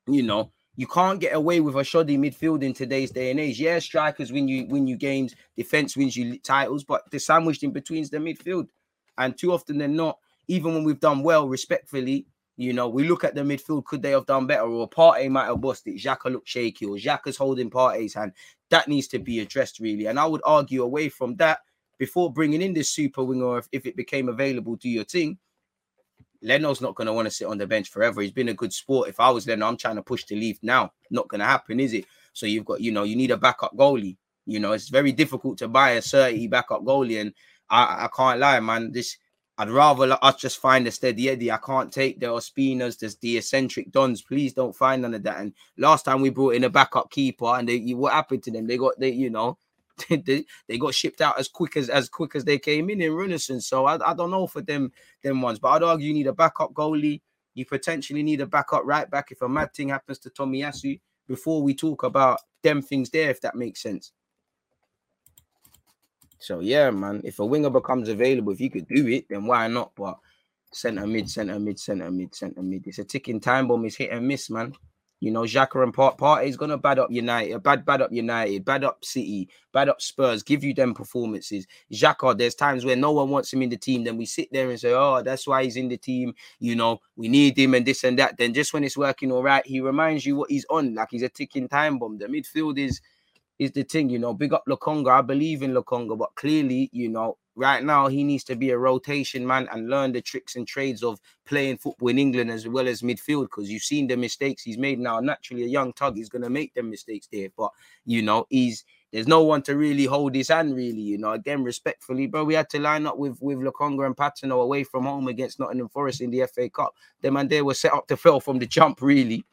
You know, you can't get away with a shoddy midfield in today's day and age. Yeah, strikers win you win you games, defense wins you titles, but the sandwiched in between is the midfield. And too often than not, even when we've done well, respectfully, you know, we look at the midfield, could they have done better? Or Partey might have busted. Xhaka looked shaky, or Xhaka's holding Partey's hand. That needs to be addressed, really. And I would argue away from that before bringing in this super winger, if, if it became available, do your thing Leno's not going to want to sit on the bench forever. He's been a good sport. If I was Leno, I'm trying to push to leave now. Not going to happen, is it? So you've got, you know, you need a backup goalie. You know, it's very difficult to buy a 30 backup goalie. And I, I can't lie, man. This I'd rather us just find a steady Eddie. I can't take the Ospinas, there's the eccentric dons. Please don't find none of that. And last time we brought in a backup keeper, and they, what happened to them? They got they, you know, they, they got shipped out as quick as as quick as they came in in Runarsson. So I, I don't know for them them ones, but I'd argue you need a backup goalie. You potentially need a backup right back if a mad thing happens to Tommy Tomiyasu before we talk about them things there, if that makes sense. So yeah, man, if a winger becomes available, if you could do it, then why not? But center mid, center mid, center mid, center mid. It's a ticking time bomb. It's hit and miss, man. You know, Xhaka and Part is gonna bad up United, bad bad up United, bad up City, bad up Spurs, give you them performances. Xhaka, there's times where no one wants him in the team, then we sit there and say, Oh, that's why he's in the team. You know, we need him and this and that. Then just when it's working all right, he reminds you what he's on, like he's a ticking time bomb. The midfield is is the thing, you know. Big up Lokonga. I believe in Lokonga, but clearly, you know, right now he needs to be a rotation man and learn the tricks and trades of playing football in England as well as midfield because you've seen the mistakes he's made now. Naturally, a young tug is going to make them mistakes there, but you know, he's there's no one to really hold his hand, really. You know, again, respectfully, bro, we had to line up with with Lokonga and Patino away from home against Nottingham Forest in the FA Cup. Them and they were set up to fail from the jump, really.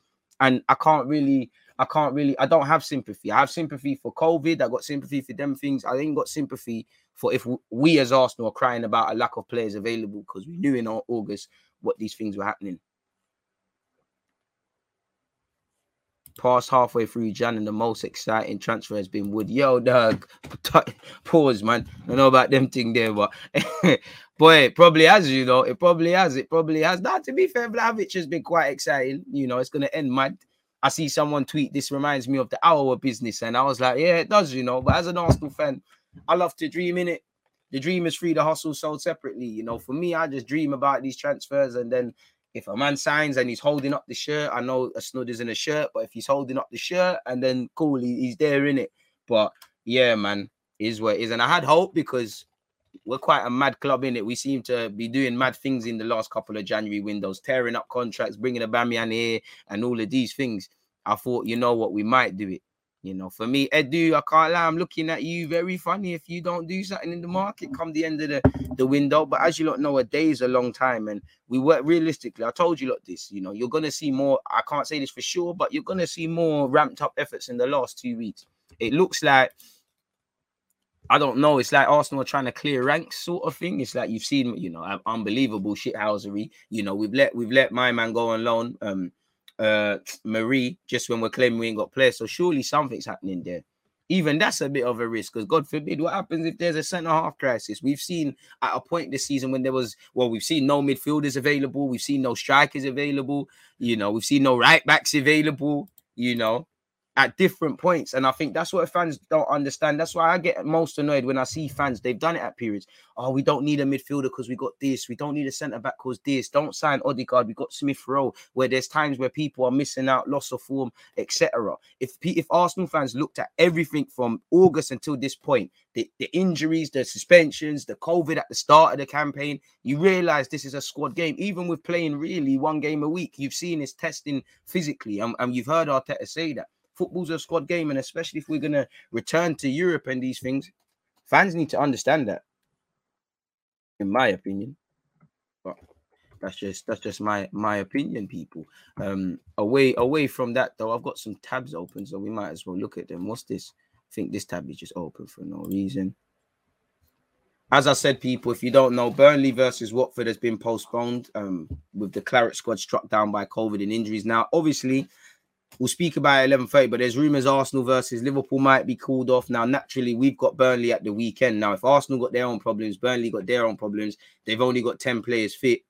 And I can't really, I can't really, I don't have sympathy. I have sympathy for COVID. I got sympathy for them things. I ain't got sympathy for if we as Arsenal are crying about a lack of players available because we knew in August what these things were happening. past halfway through Jan, and the most exciting transfer has been Wood. Yo, dog, pause, man. I know about them thing there, but boy, it probably has, you know, it probably has, it probably has. Now, to be fair, Vlahovic has been quite exciting. You know, it's gonna end mad. I see someone tweet this reminds me of the hour business, and I was like, yeah, it does, you know. But as an Arsenal fan, I love to dream in it. The dream is free, the hustle sold separately. You know, for me, I just dream about these transfers and then if a man signs and he's holding up the shirt, I know a snud is in a shirt, but if he's holding up the shirt and then cool, he, he's there in it. But yeah, man, is what is. And I had hope because we're quite a mad club in it. We seem to be doing mad things in the last couple of January windows, tearing up contracts, bringing Aubameyang here, and all of these things. I thought, you know what, we might do it. You know, for me, Edu, I can't lie, I'm looking at you very funny if you don't do something in the market come the end of the, the window. But as you lot know, a day is a long time, and we work realistically. I told you lot this, you know, you're gonna see more. I can't say this for sure, but you're gonna see more ramped up efforts in the last two weeks. It looks like I don't know. It's like Arsenal trying to clear ranks, sort of thing. It's like you've seen, you know, unbelievable shithousery. You know, we've let we've let my man go on loan. Um, uh Mari just when we're claiming we ain't got players. So surely something's happening there. Even that's a bit of a risk because God forbid what happens if there's a centre half crisis. We've seen at a point this season when there was well, we've seen no midfielders available, we've seen no strikers available, you know, we've seen no right backs available, you know at different points. And I think that's what fans don't understand. That's why I get most annoyed when I see fans. They've done it at periods. Oh, we don't need a midfielder because we got this. We don't need a centre back because this. Don't sign Odegaard. We got Smith Rowe. Where there's times where people are missing out, loss of form, etc. If if Arsenal fans looked at everything from August until this point, the, the injuries, the suspensions, the COVID at the start of the campaign, you realize this is a squad game. Even with playing really one game a week, you've seen his testing physically, and, and you've heard Arteta say that football's a squad game, and especially if we're gonna return to Europe and these things, fans need to understand that. In my opinion, but that's just that's just my my opinion, people. Um, away away from that though, I've got some tabs open, so we might as well look at them. What's this? I think this tab is just open for no reason. As I said, people, if you don't know, Burnley versus Watford has been postponed um, with the Claret squad struck down by COVID and injuries. Now, obviously, We'll speak about 11:30, but there's rumours Arsenal versus Liverpool might be called off. Now, naturally, we've got Burnley at the weekend. Now, if Arsenal got their own problems, Burnley got their own problems. They've only got 10 players fit.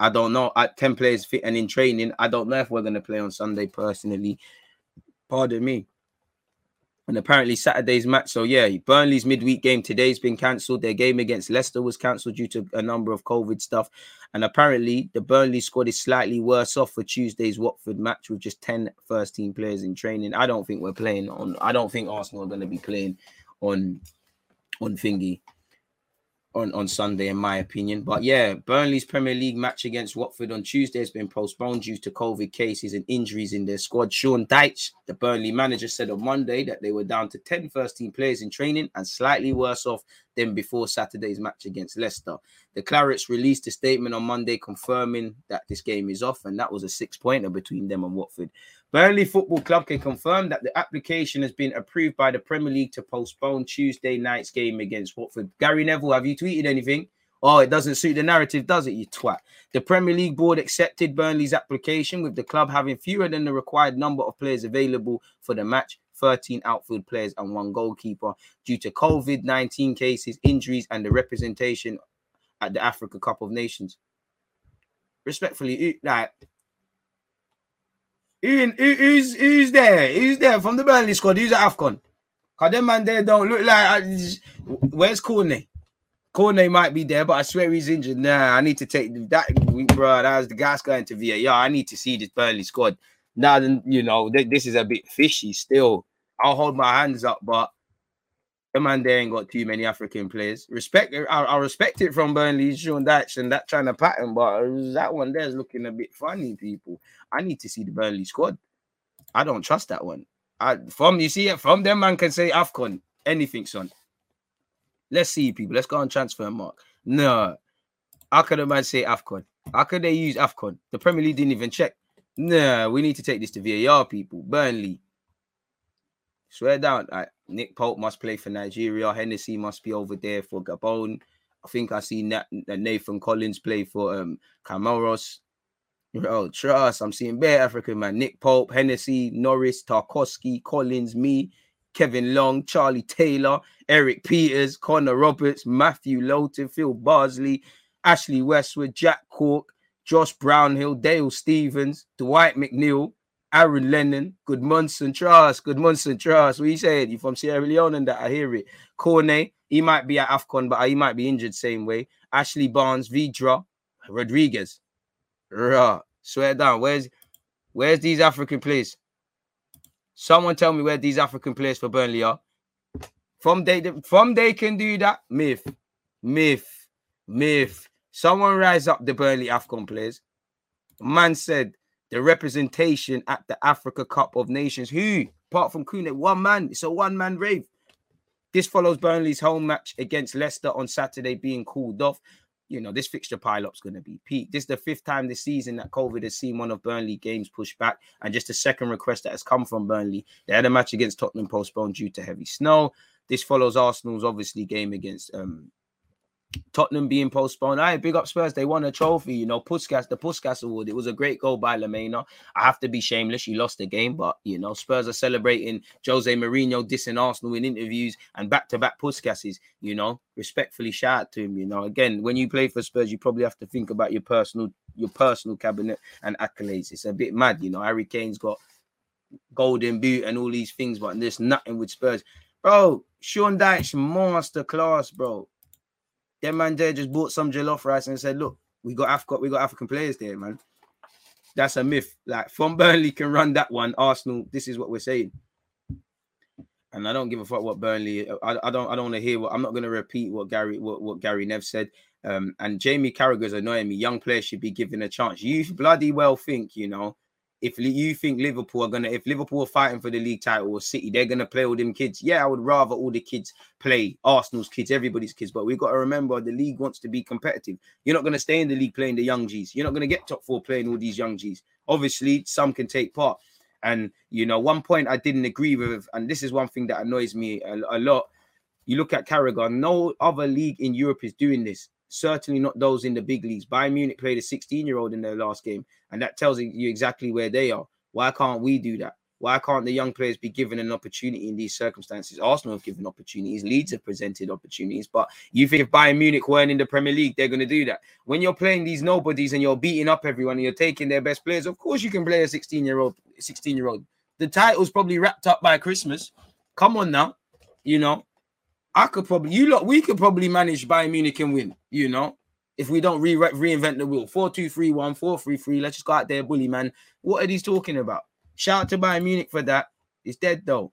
I don't know. At 10 players fit and in training, I don't know if we're going to play on Sunday personally. Pardon me and apparently Saturday's match. So yeah, Burnley's midweek game today's been cancelled. Their game against Leicester was cancelled due to a number of COVID stuff. And apparently the Burnley squad is slightly worse off for Tuesday's Watford match with just 10 first team players in training. I don't think we're playing on I don't think Arsenal are going to be playing on on thingy on, on Sunday, in my opinion. But yeah, Burnley's Premier League match against Watford on Tuesday has been postponed due to COVID cases and injuries in their squad. Sean Dyche, the Burnley manager, said on Monday that they were down to 10 first team players in training and slightly worse off than before Saturday's match against Leicester. The Clarets released a statement on Monday confirming that this game is off, and that was a six pointer between them and Watford. Burnley Football Club can confirm that the application has been approved by the Premier League to postpone Tuesday night's game against Watford. Gary Neville, have you tweeted anything? Oh, it doesn't suit the narrative, does it, you twat? The Premier League board accepted Burnley's application, with the club having fewer than the required number of players available for the match 13 outfield players and one goalkeeper due to COVID 19 cases, injuries, and the representation at the Africa Cup of Nations. Respectfully, like who, who's who's there? Who's there from the Burnley squad? Who's at AFCON? Cause them man there don't look like. Uh, where's Cornet? Cornet might be there, but I swear he's injured. Nah, I need to take that, bro. That was the gas going to VAR. I need to see this Burnley squad. Now, then, you know, th- this is a bit fishy still. I'll hold my hands up, but the man there ain't got too many African players. Respect, I, I respect it from Burnley, Sean Dyche, and that trying to pattern, but that one there's looking a bit funny. People, I need to see the Burnley squad. I don't trust that one. I from you see it from them man can say Afcon anything, son. Let's see, people. Let's go on Transfermarkt. No, how could a man say Afcon? How could they use Afcon? The Premier League didn't even check. No, we need to take this to VAR, people. Burnley. Swear down. Right. Nick Pope must play for Nigeria. Hennessy must be over there for Gabon. I think I see Nathan Collins play for um Comoros. Oh, trust. I'm seeing bare African man. Nick Pope, Hennessy, Norris, Tarkowski, Collins, me, Kevin Long, Charlie Taylor, Erik Pieters, Connor Roberts, Matthew Lowton, Phil Bardsley, Ashley Westwood, Jack Cork, Josh Brownhill, Dale Stephens, Dwight McNeil, Aaron Lennon, Gudmundsson Trust, Gudmundsson Trust. You saying? You from Sierra Leone and that I hear it. Cornet, he might be at AFCON, but he might be injured same way. Ashley Barnes, Vydra, Rodriguez. Rah. Swear down. Where's where's these African players? Someone tell me where these African players for Burnley are. From they from they can do that. Myth. Myth. Myth. Someone rise up the Burnley AFCON players. Man said the representation at the Africa Cup of Nations. Who? Apart from Kune, one man. It's a one-man rave. This follows Burnley's home match against Leicester on Saturday being called off. You know, this fixture pile-up's going to be peak. This is the fifth time this season that COVID has seen one of Burnley games pushed back, and just a second request that has come from Burnley. They had a match against Tottenham postponed due to heavy snow. This follows Arsenal's obviously game against um, Tottenham being postponed. I big up Spurs. They won a trophy, you know, Puskas, the Puskas Award. It was a great goal by Lamela. I have to be shameless. He lost the game, but you know, Spurs are celebrating Jose Mourinho dissing Arsenal in interviews and back-to-back Puskases, you know. Respectfully shout out to him, you know. Again, when you play for Spurs, you probably have to think about your personal your personal cabinet and accolades. It's a bit mad, you know. Harry Kane's got golden boot and all these things, but there's nothing with Spurs. Bro, Sean Dyche master class, bro that man there just bought some jollof rice and said, "Look, we got Africa, we got African players there, man." That's a myth. Like from Burnley can run that one. Arsenal, this is what we're saying. And I don't give a fuck what Burnley. I, I don't. I don't want to hear what. I'm not going to repeat what Gary what, what Gary Nev said. Um, and Jamie Carragher's annoying me. Young players should be given a chance. You bloody well think you know if you think Liverpool are gonna, if Liverpool are fighting for the league title or City, they're gonna play all them kids. Yeah, I would rather all the kids play Arsenal's kids, everybody's kids. But we've got to remember the league wants to be competitive. You're not gonna stay in the league playing the young G's. You're not gonna get top four playing all these young G's. Obviously, some can take part. And you know, one point I didn't agree with, and this is one thing that annoys me a, a lot. You look at Carragher, no other league in Europe is doing this certainly not those in the big leagues. Bayern Munich played a 16 year old in their last game, and that tells you exactly where they are. Why can't we do that? Why can't the young players be given an opportunity in these circumstances? Arsenal have given opportunities, Leeds have presented opportunities, but you think if Bayern Munich weren't in the Premier League, they're going to do that? When you're playing these nobodies and you're beating up everyone and you're taking their best players, of course you can play a 16 year old. 16 year old. The title's probably wrapped up by Christmas. Come on now, you know. I could probably, you lot, we could probably manage Bayern Munich and win, you know if we don't re- reinvent the wheel. 4 2 3 1, 4 3 3. Let's just go out there, bully, man. What are these talking about? Shout out to Bayern Munich for that. It's dead, though.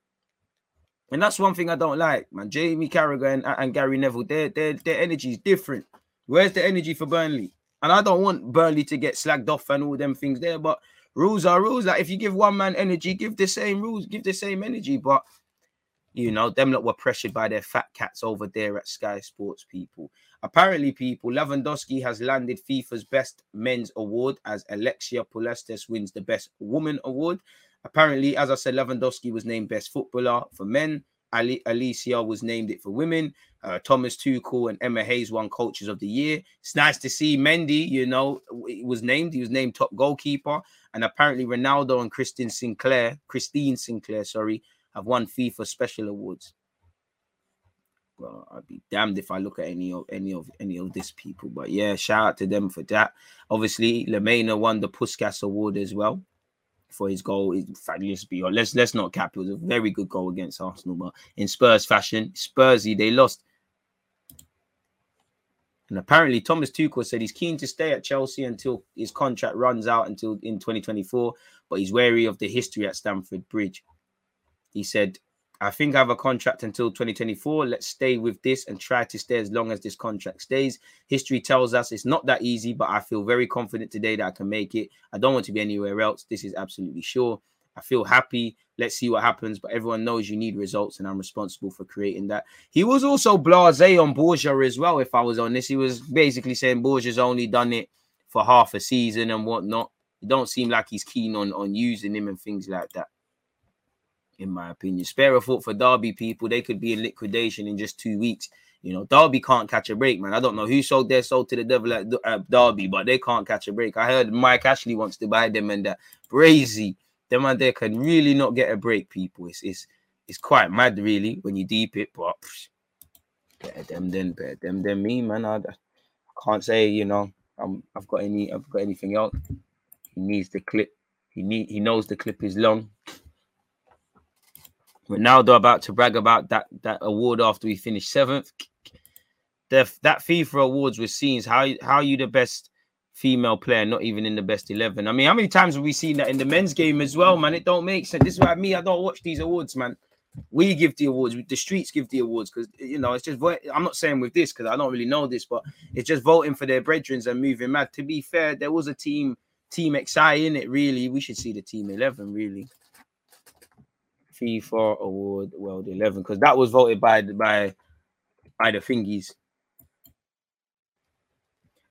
And that's one thing I don't like, man. Jamie Carragher and, and Gary Neville, their, their, their energy is different. Where's the energy for Burnley? And I don't want Burnley to get slagged off and all them things there, but rules are rules. Like if you give one man energy, give the same rules, give the same energy. But you know, them lot were pressured by their fat cats over there at Sky Sports, people. Apparently, people, Lewandowski has landed FIFA's Best Men's Award as Alexia Putellas wins the Best Woman Award. Apparently, as I said, Lewandowski was named Best Footballer for men. Ali- Alicia was named it for women. Uh, Thomas Tuchel and Emma Hayes won Coaches of the Year. It's nice to see Mendy, you know, was named. He was named top goalkeeper. And apparently, Ronaldo and Christine Sinclair, Christine Sinclair, sorry, have won FIFA special awards. Well, I'd be damned if I look at any of any of any of these people. But yeah, shout out to them for that. Obviously, Lamela won the Puskas Award as well for his goal. In fact, let's be honest, let's let's not cap. It was a very good goal against Arsenal, but in Spurs fashion, Spursy they lost. And apparently, Thomas Tuchel said he's keen to stay at Chelsea until his contract runs out until in 2024, but he's wary of the history at Stamford Bridge. He said I think I have a contract until 2024. Let's stay with this and try to stay as long as this contract stays. History tells us it's not that easy, but I feel very confident today that I can make it. I don't want to be anywhere else. This is absolutely sure. I feel happy. Let's see what happens. But everyone knows you need results, and I'm responsible for creating that. He was also blase on Borgia as well. If I was honest, he was basically saying Borgia's only done it for half a season and whatnot. It don't seem like he's keen on on using him and things like that. In my opinion, spare a thought for Derby people. They could be in liquidation in just two weeks. You know, Derby can't catch a break, man. I don't know who sold their soul to the devil at Derby, but they can't catch a break. I heard Mike Ashley wants to buy them and that. Brazy them and they can really not get a break, people. It's it's it's quite mad, really, when you deep it, but psh, better them than better them than me, man. I, I can't say, you know, I'm I've got any I've got anything else. He needs the clip. He need he knows the clip is long. Ronaldo about to brag about that that award after we finished seventh. The, that FIFA awards was seen how how are you the best female player, not even in the best 11. I mean, how many times have we seen that in the men's game as well, man? It don't make sense. This is why me, I don't watch these awards, man. We give the awards, the streets give the awards because you know it's just. I'm not saying with this because I don't really know this, but it's just voting for their brethren and moving mad. To be fair, there was a team, Team XI in it. Really, we should see the team 11. Really, FIFA award world 11 because that was voted by by by the thingies.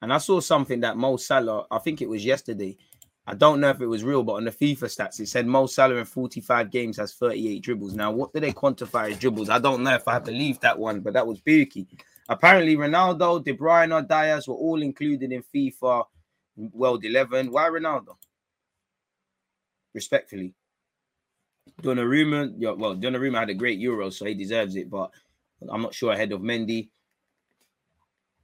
And I saw something that Mo Salah, I think it was yesterday. I don't know if it was real, but on the FIFA stats, it said Mo Salah in 45 games has 38 dribbles. Now, what do they quantify as dribbles? I don't know if I believe that one, but that was bookie. Apparently, Ronaldo, De Bruyne, or Dias were all included in FIFA World 11. Why Ronaldo? Respectfully. Donnarumma, yeah, well, Donnarumma had a great Euro, so he deserves it, but I'm not sure ahead of Mendy.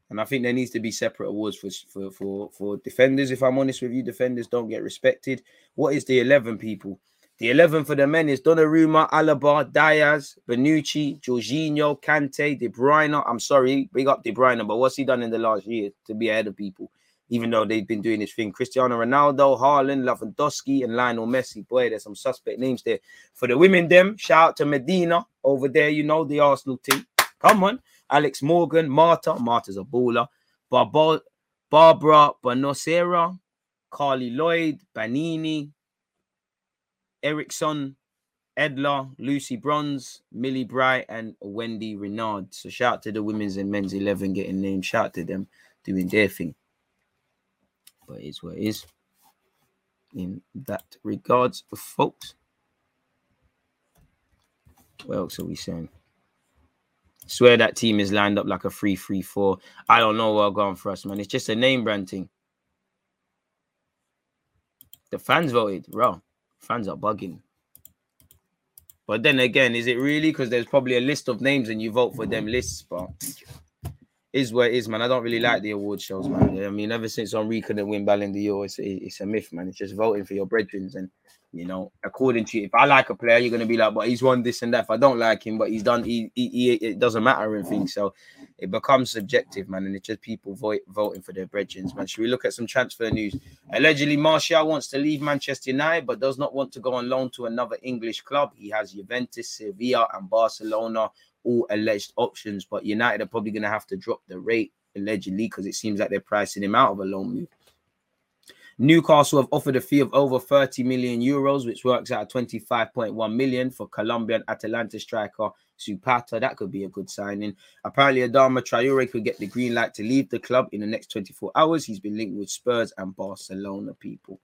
And I think there needs to be separate awards for, for for for defenders. If I'm honest with you, defenders don't get respected. What is the 11 people? The 11 for the men is Donnarumma, Alaba, Dias, Bonucci, Jorginho, Kante, De Bruyne. I'm sorry, big up De Bruyne, but what's he done in the last year to be ahead of people? Even though they've been doing this thing, Cristiano Ronaldo, Haaland, Lewandowski, and Lionel Messi. Boy, there's some suspect names there. For the women, them shout out to Miedema over there. You know the Arsenal team. Come on. Alex Morgan, Marta, Marta's a baller, Barba, Barbara Bonansea, Carli Lloyd, Banini, Eriksson, Endler, Lucy Bronze, Millie Bright, and Wendie Renard. So shout to the women's and men's 11 getting named. Shout to them doing their thing. But it's what it is. In that regards, folks. What else are we saying? Swear that team is lined up like a 3 3 4. I don't know what going for us, man. It's just a name brand thing. The fans voted, bro. Fans are bugging. But then again, is it really? Because there's probably a list of names and you vote for them lists, but is where it is, man. I don't really like mm. the award shows, man. I mean, ever since Henry couldn't win Ballon d'Or, it's, it's a myth, man. It's just voting for your brethren and you know, according to you, if I like a player, you're gonna be like, but he's won this and that. If I don't like him, but he's done, he, he, he it doesn't matter and things. So it becomes subjective, man, and it's just people vote, voting for their brethren, man. Should we look at some transfer news? Allegedly, Martial wants to leave Manchester United, but does not want to go on loan to another English club. He has Juventus, Sevilla, and Barcelona, all alleged options. But United are probably gonna have to drop the rate allegedly because it seems like they're pricing him out of a loan move. Newcastle have offered a fee of over 30 million euros, which works out 25.1 million for Colombian Atalanta striker Zapata. That could be a good signing. Apparently, Adama Traore could get the green light to leave the club in the next 24 hours. He's been linked with Spurs and Barcelona people.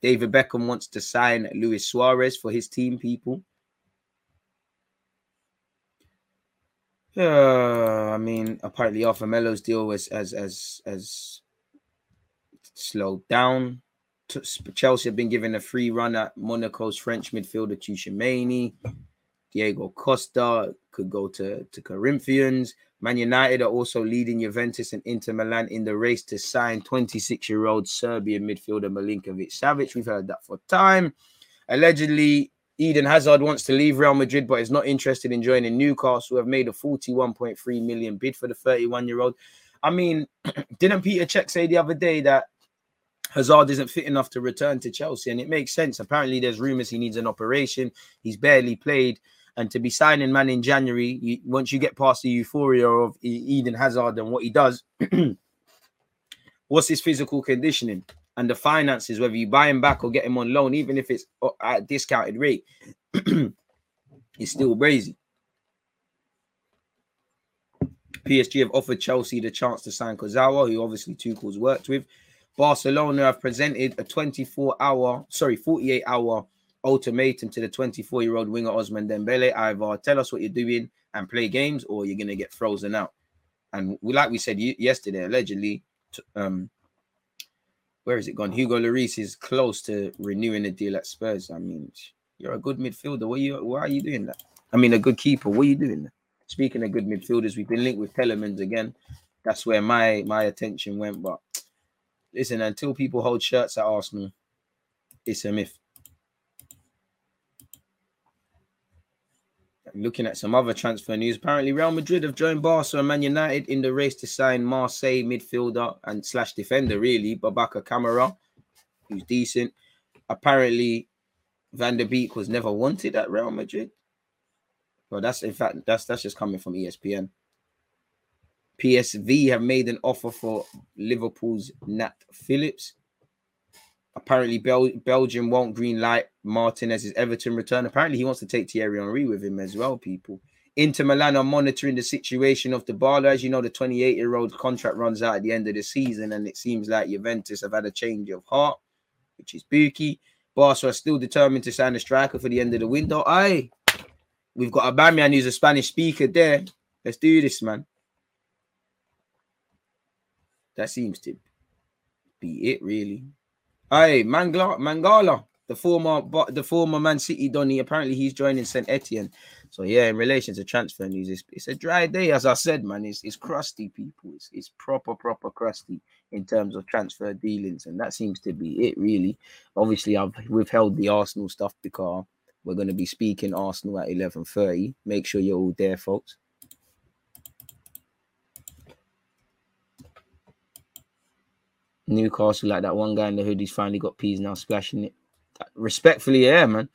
David Beckham wants to sign Luis Suarez for his team, people. Yeah, I mean, apparently Arthur Melo's deal was as as as slowed down. Chelsea have been given a free run at Monaco's French midfielder Tchouameni. Diego Costa could go to, to Corinthians. Man United are also leading Juventus and Inter Milan in the race to sign 26 year old Serbian midfielder Milinkovic Savic. We've heard that for time. Allegedly, Eden Hazard wants to leave Real Madrid but is not interested in joining Newcastle, who have made a 41.3 million bid for the 31 year old. I mean, didn't Petr Cech say the other day that Hazard isn't fit enough to return to Chelsea, and it makes sense. Apparently, there's rumors he needs an operation. He's barely played, And to be signing man in January, you, once you get past the euphoria of Eden Hazard and what he does, what's his physical conditioning and the finances, whether you buy him back or get him on loan, even if it's uh, at a discounted rate, it's still crazy. PSG have offered Chelsea the chance to sign Kurzawa, who obviously Tuchel's worked with. Barcelona have presented a 24 hour, sorry, 48 hour ultimatum to the 24 year old winger Ousmane Dembele. Either tell us what you're doing and play games, or you're going to get frozen out. And we, like we said yesterday, allegedly, um, where is it gone? Hugo Lloris is close to renewing the deal at Spurs. I mean, you're a good midfielder. What you? Why are you doing that? I mean, a good keeper. What are you doing? Speaking of good midfielders, we've been linked with Tielemans again. That's where my my attention went. But listen, until people hold shirts at Arsenal, it's a myth. Looking at some other transfer news, apparently Real Madrid have joined Barca and Man United in the race to sign Marseille midfielder and slash defender, really, Boubacar Kamara, who's decent. Apparently, Van der Beek was never wanted at Real Madrid. Well, that's in fact that's that's just coming from ESPN. PSV have made an offer for Liverpool's Nat Phillips. Apparently, Bel- Belgium won't green light Martinez's Everton return. Apparently, he wants to take Thierry Henry with him as well. People, Inter Milan are monitoring the situation of Dybala. As you know, the 28 year old contract runs out at the end of the season, and it seems like Juventus have had a change of heart, which is Buki. Barca are still determined to sign a striker for the end of the window. Aye, we've got Aubameyang who's a Spanish speaker there. Let's do this, man. That seems to be it, really. Hey, Mangala, Mangala, the former, the former Man City Donny. Apparently, he's joining Saint Etienne. So yeah, in relation to transfer news, it's, it's a dry day, as I said, man. It's it's crusty, people. It's it's proper, proper crusty in terms of transfer dealings, and that seems to be it, really. Obviously, I've withheld the Arsenal stuff because we're going to be speaking Arsenal at eleven thirty. Make sure you're all there, folks. Newcastle, like that one guy in the hood, he's finally got peas now splashing it. Respectfully, yeah, man.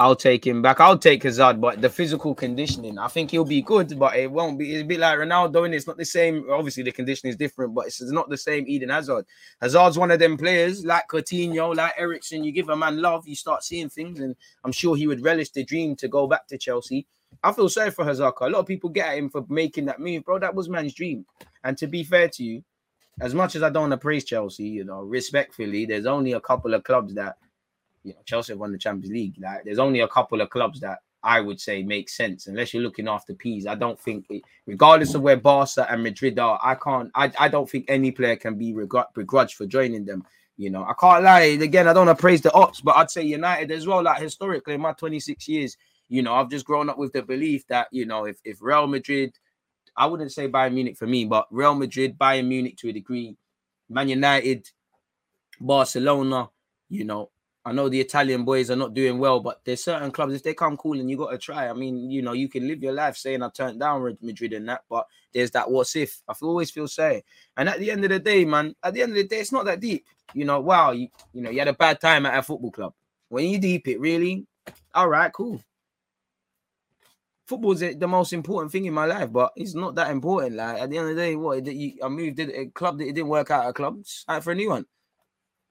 I'll take him back. I'll take Hazard, but the physical conditioning, I think he'll be good, but it won't be. It's a bit like Ronaldo, and it's not the same. Obviously, the conditioning is different, but it's not the same. Eden Hazard. Hazard's one of them players like Coutinho, like Eriksen. You give a man love, you start seeing things, and I'm sure he would relish the dream to go back to Chelsea. I feel sorry for Hazard. A lot of people get at him for making that move, bro. That was man's dream. And to be fair to you, as much as I don't want to praise Chelsea, you know, respectfully, there's only a couple of clubs that, you know, Chelsea have won the Champions League. Like, there's only a couple of clubs that I would say make sense, unless you're looking after peas. I don't think, it, regardless of where Barca and Madrid are, I can't, I, I don't think any player can be begrudged for joining them. You know, I can't lie. Again, I don't want to praise the ops, but I'd say United as well. Like historically, in my 26 years, you know, I've just grown up with the belief that you know, if if Real Madrid, I wouldn't say Bayern Munich for me, but Real Madrid, Bayern Munich to a degree, Man United, Barcelona, you know, I know the Italian boys are not doing well, but there's certain clubs, if they come calling, you got to try. I mean, you know, you can live your life saying I turned down Madrid and that, but there's that what's if. I always feel say. And at the end of the day, man, at the end of the day, it's not that deep. You know, wow, you, you know, you had a bad time at a football club. When you deep it, really, all right, cool. Football's the the most important thing in my life, but it's not that important. Like at the end of the day, what did you, I moved to a club that it didn't work out a club, sign for a new one.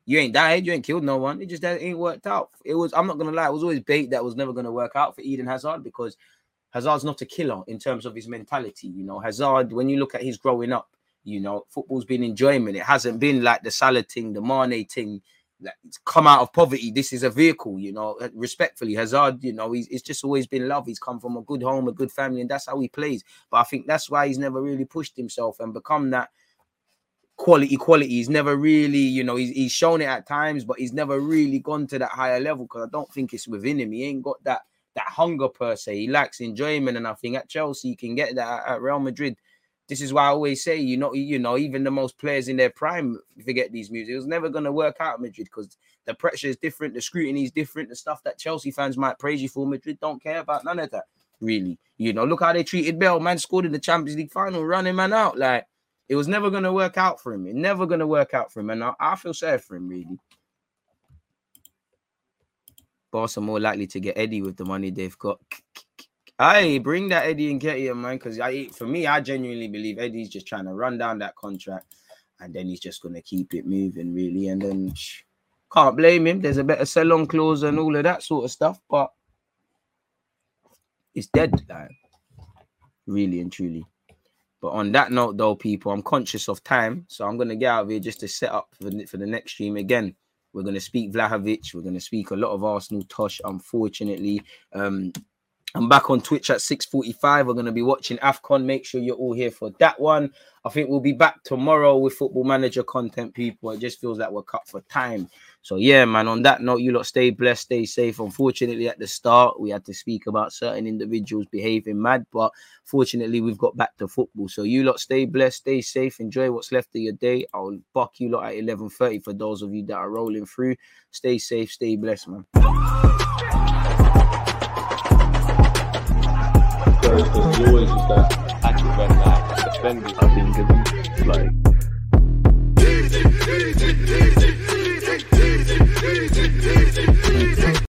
You ain't died, you ain't killed no one. It just that ain't worked out. It was, I'm not gonna lie, it was always bait that was never gonna work out for Eden Hazard because Hazard's not a killer in terms of his mentality. You know, Hazard, when you look at his growing up, you know, football's been enjoyment. It hasn't been like the Salah thing, the Mane thing. Come out of poverty. This is a vehicle, you know. uh, Respectfully, Hazard, you know, he's it's just always been love. He's come from a good home, a good family, and that's how he plays. But I think that's why he's never really pushed himself and become that quality quality. He's never really, you know, he's, he's shown it at times, but he's never really gone to that higher level because I don't think it's within him. He ain't got that that hunger per se. He lacks enjoyment, and I think at Chelsea you can get that. At Real Madrid, this is why I always say, you know, you know, even the most players in their prime forget these moves. It was never going to work out Madrid because the pressure is different, the scrutiny is different, the stuff that Chelsea fans might praise you for. Madrid don't care about none of that, really. You know, look how they treated Bell. Man scored in the Champions League final, running man out. Like it was never going to work out for him. It never going to work out for him, and I, I feel sorry for him, really. Barca more likely to get Eddie with the money they've got. Hey, bring that Eddie and Nketiah, man. Because I, for me, I genuinely believe Eddie's just trying to run down that contract, and then he's just gonna keep it moving, really. And then can't blame him. There's a better sell-on clause and all of that sort of stuff, but it's dead, like, really and truly. But on that note, though, people, I'm conscious of time, so I'm gonna get out of here just to set up for the, for the next stream again. We're gonna speak Vlahovic. We're gonna speak a lot of Arsenal. Tosh, unfortunately, um, I'm back on Twitch at 6:45. We're going to be watching AFCON. Make sure you're all here for that one. I think we'll be back tomorrow with football manager content, people. It just feels like we're cut for time. So yeah, man. On that note, you lot stay blessed, stay safe. Unfortunately, at the start, we had to speak about certain individuals behaving mad, but fortunately, we've got back to football. So you lot stay blessed, stay safe, enjoy what's left of your day. I'll buck you lot at 11:30 for those of you that are rolling through. Stay safe, stay blessed, man. Accurate red line, defending. I it's like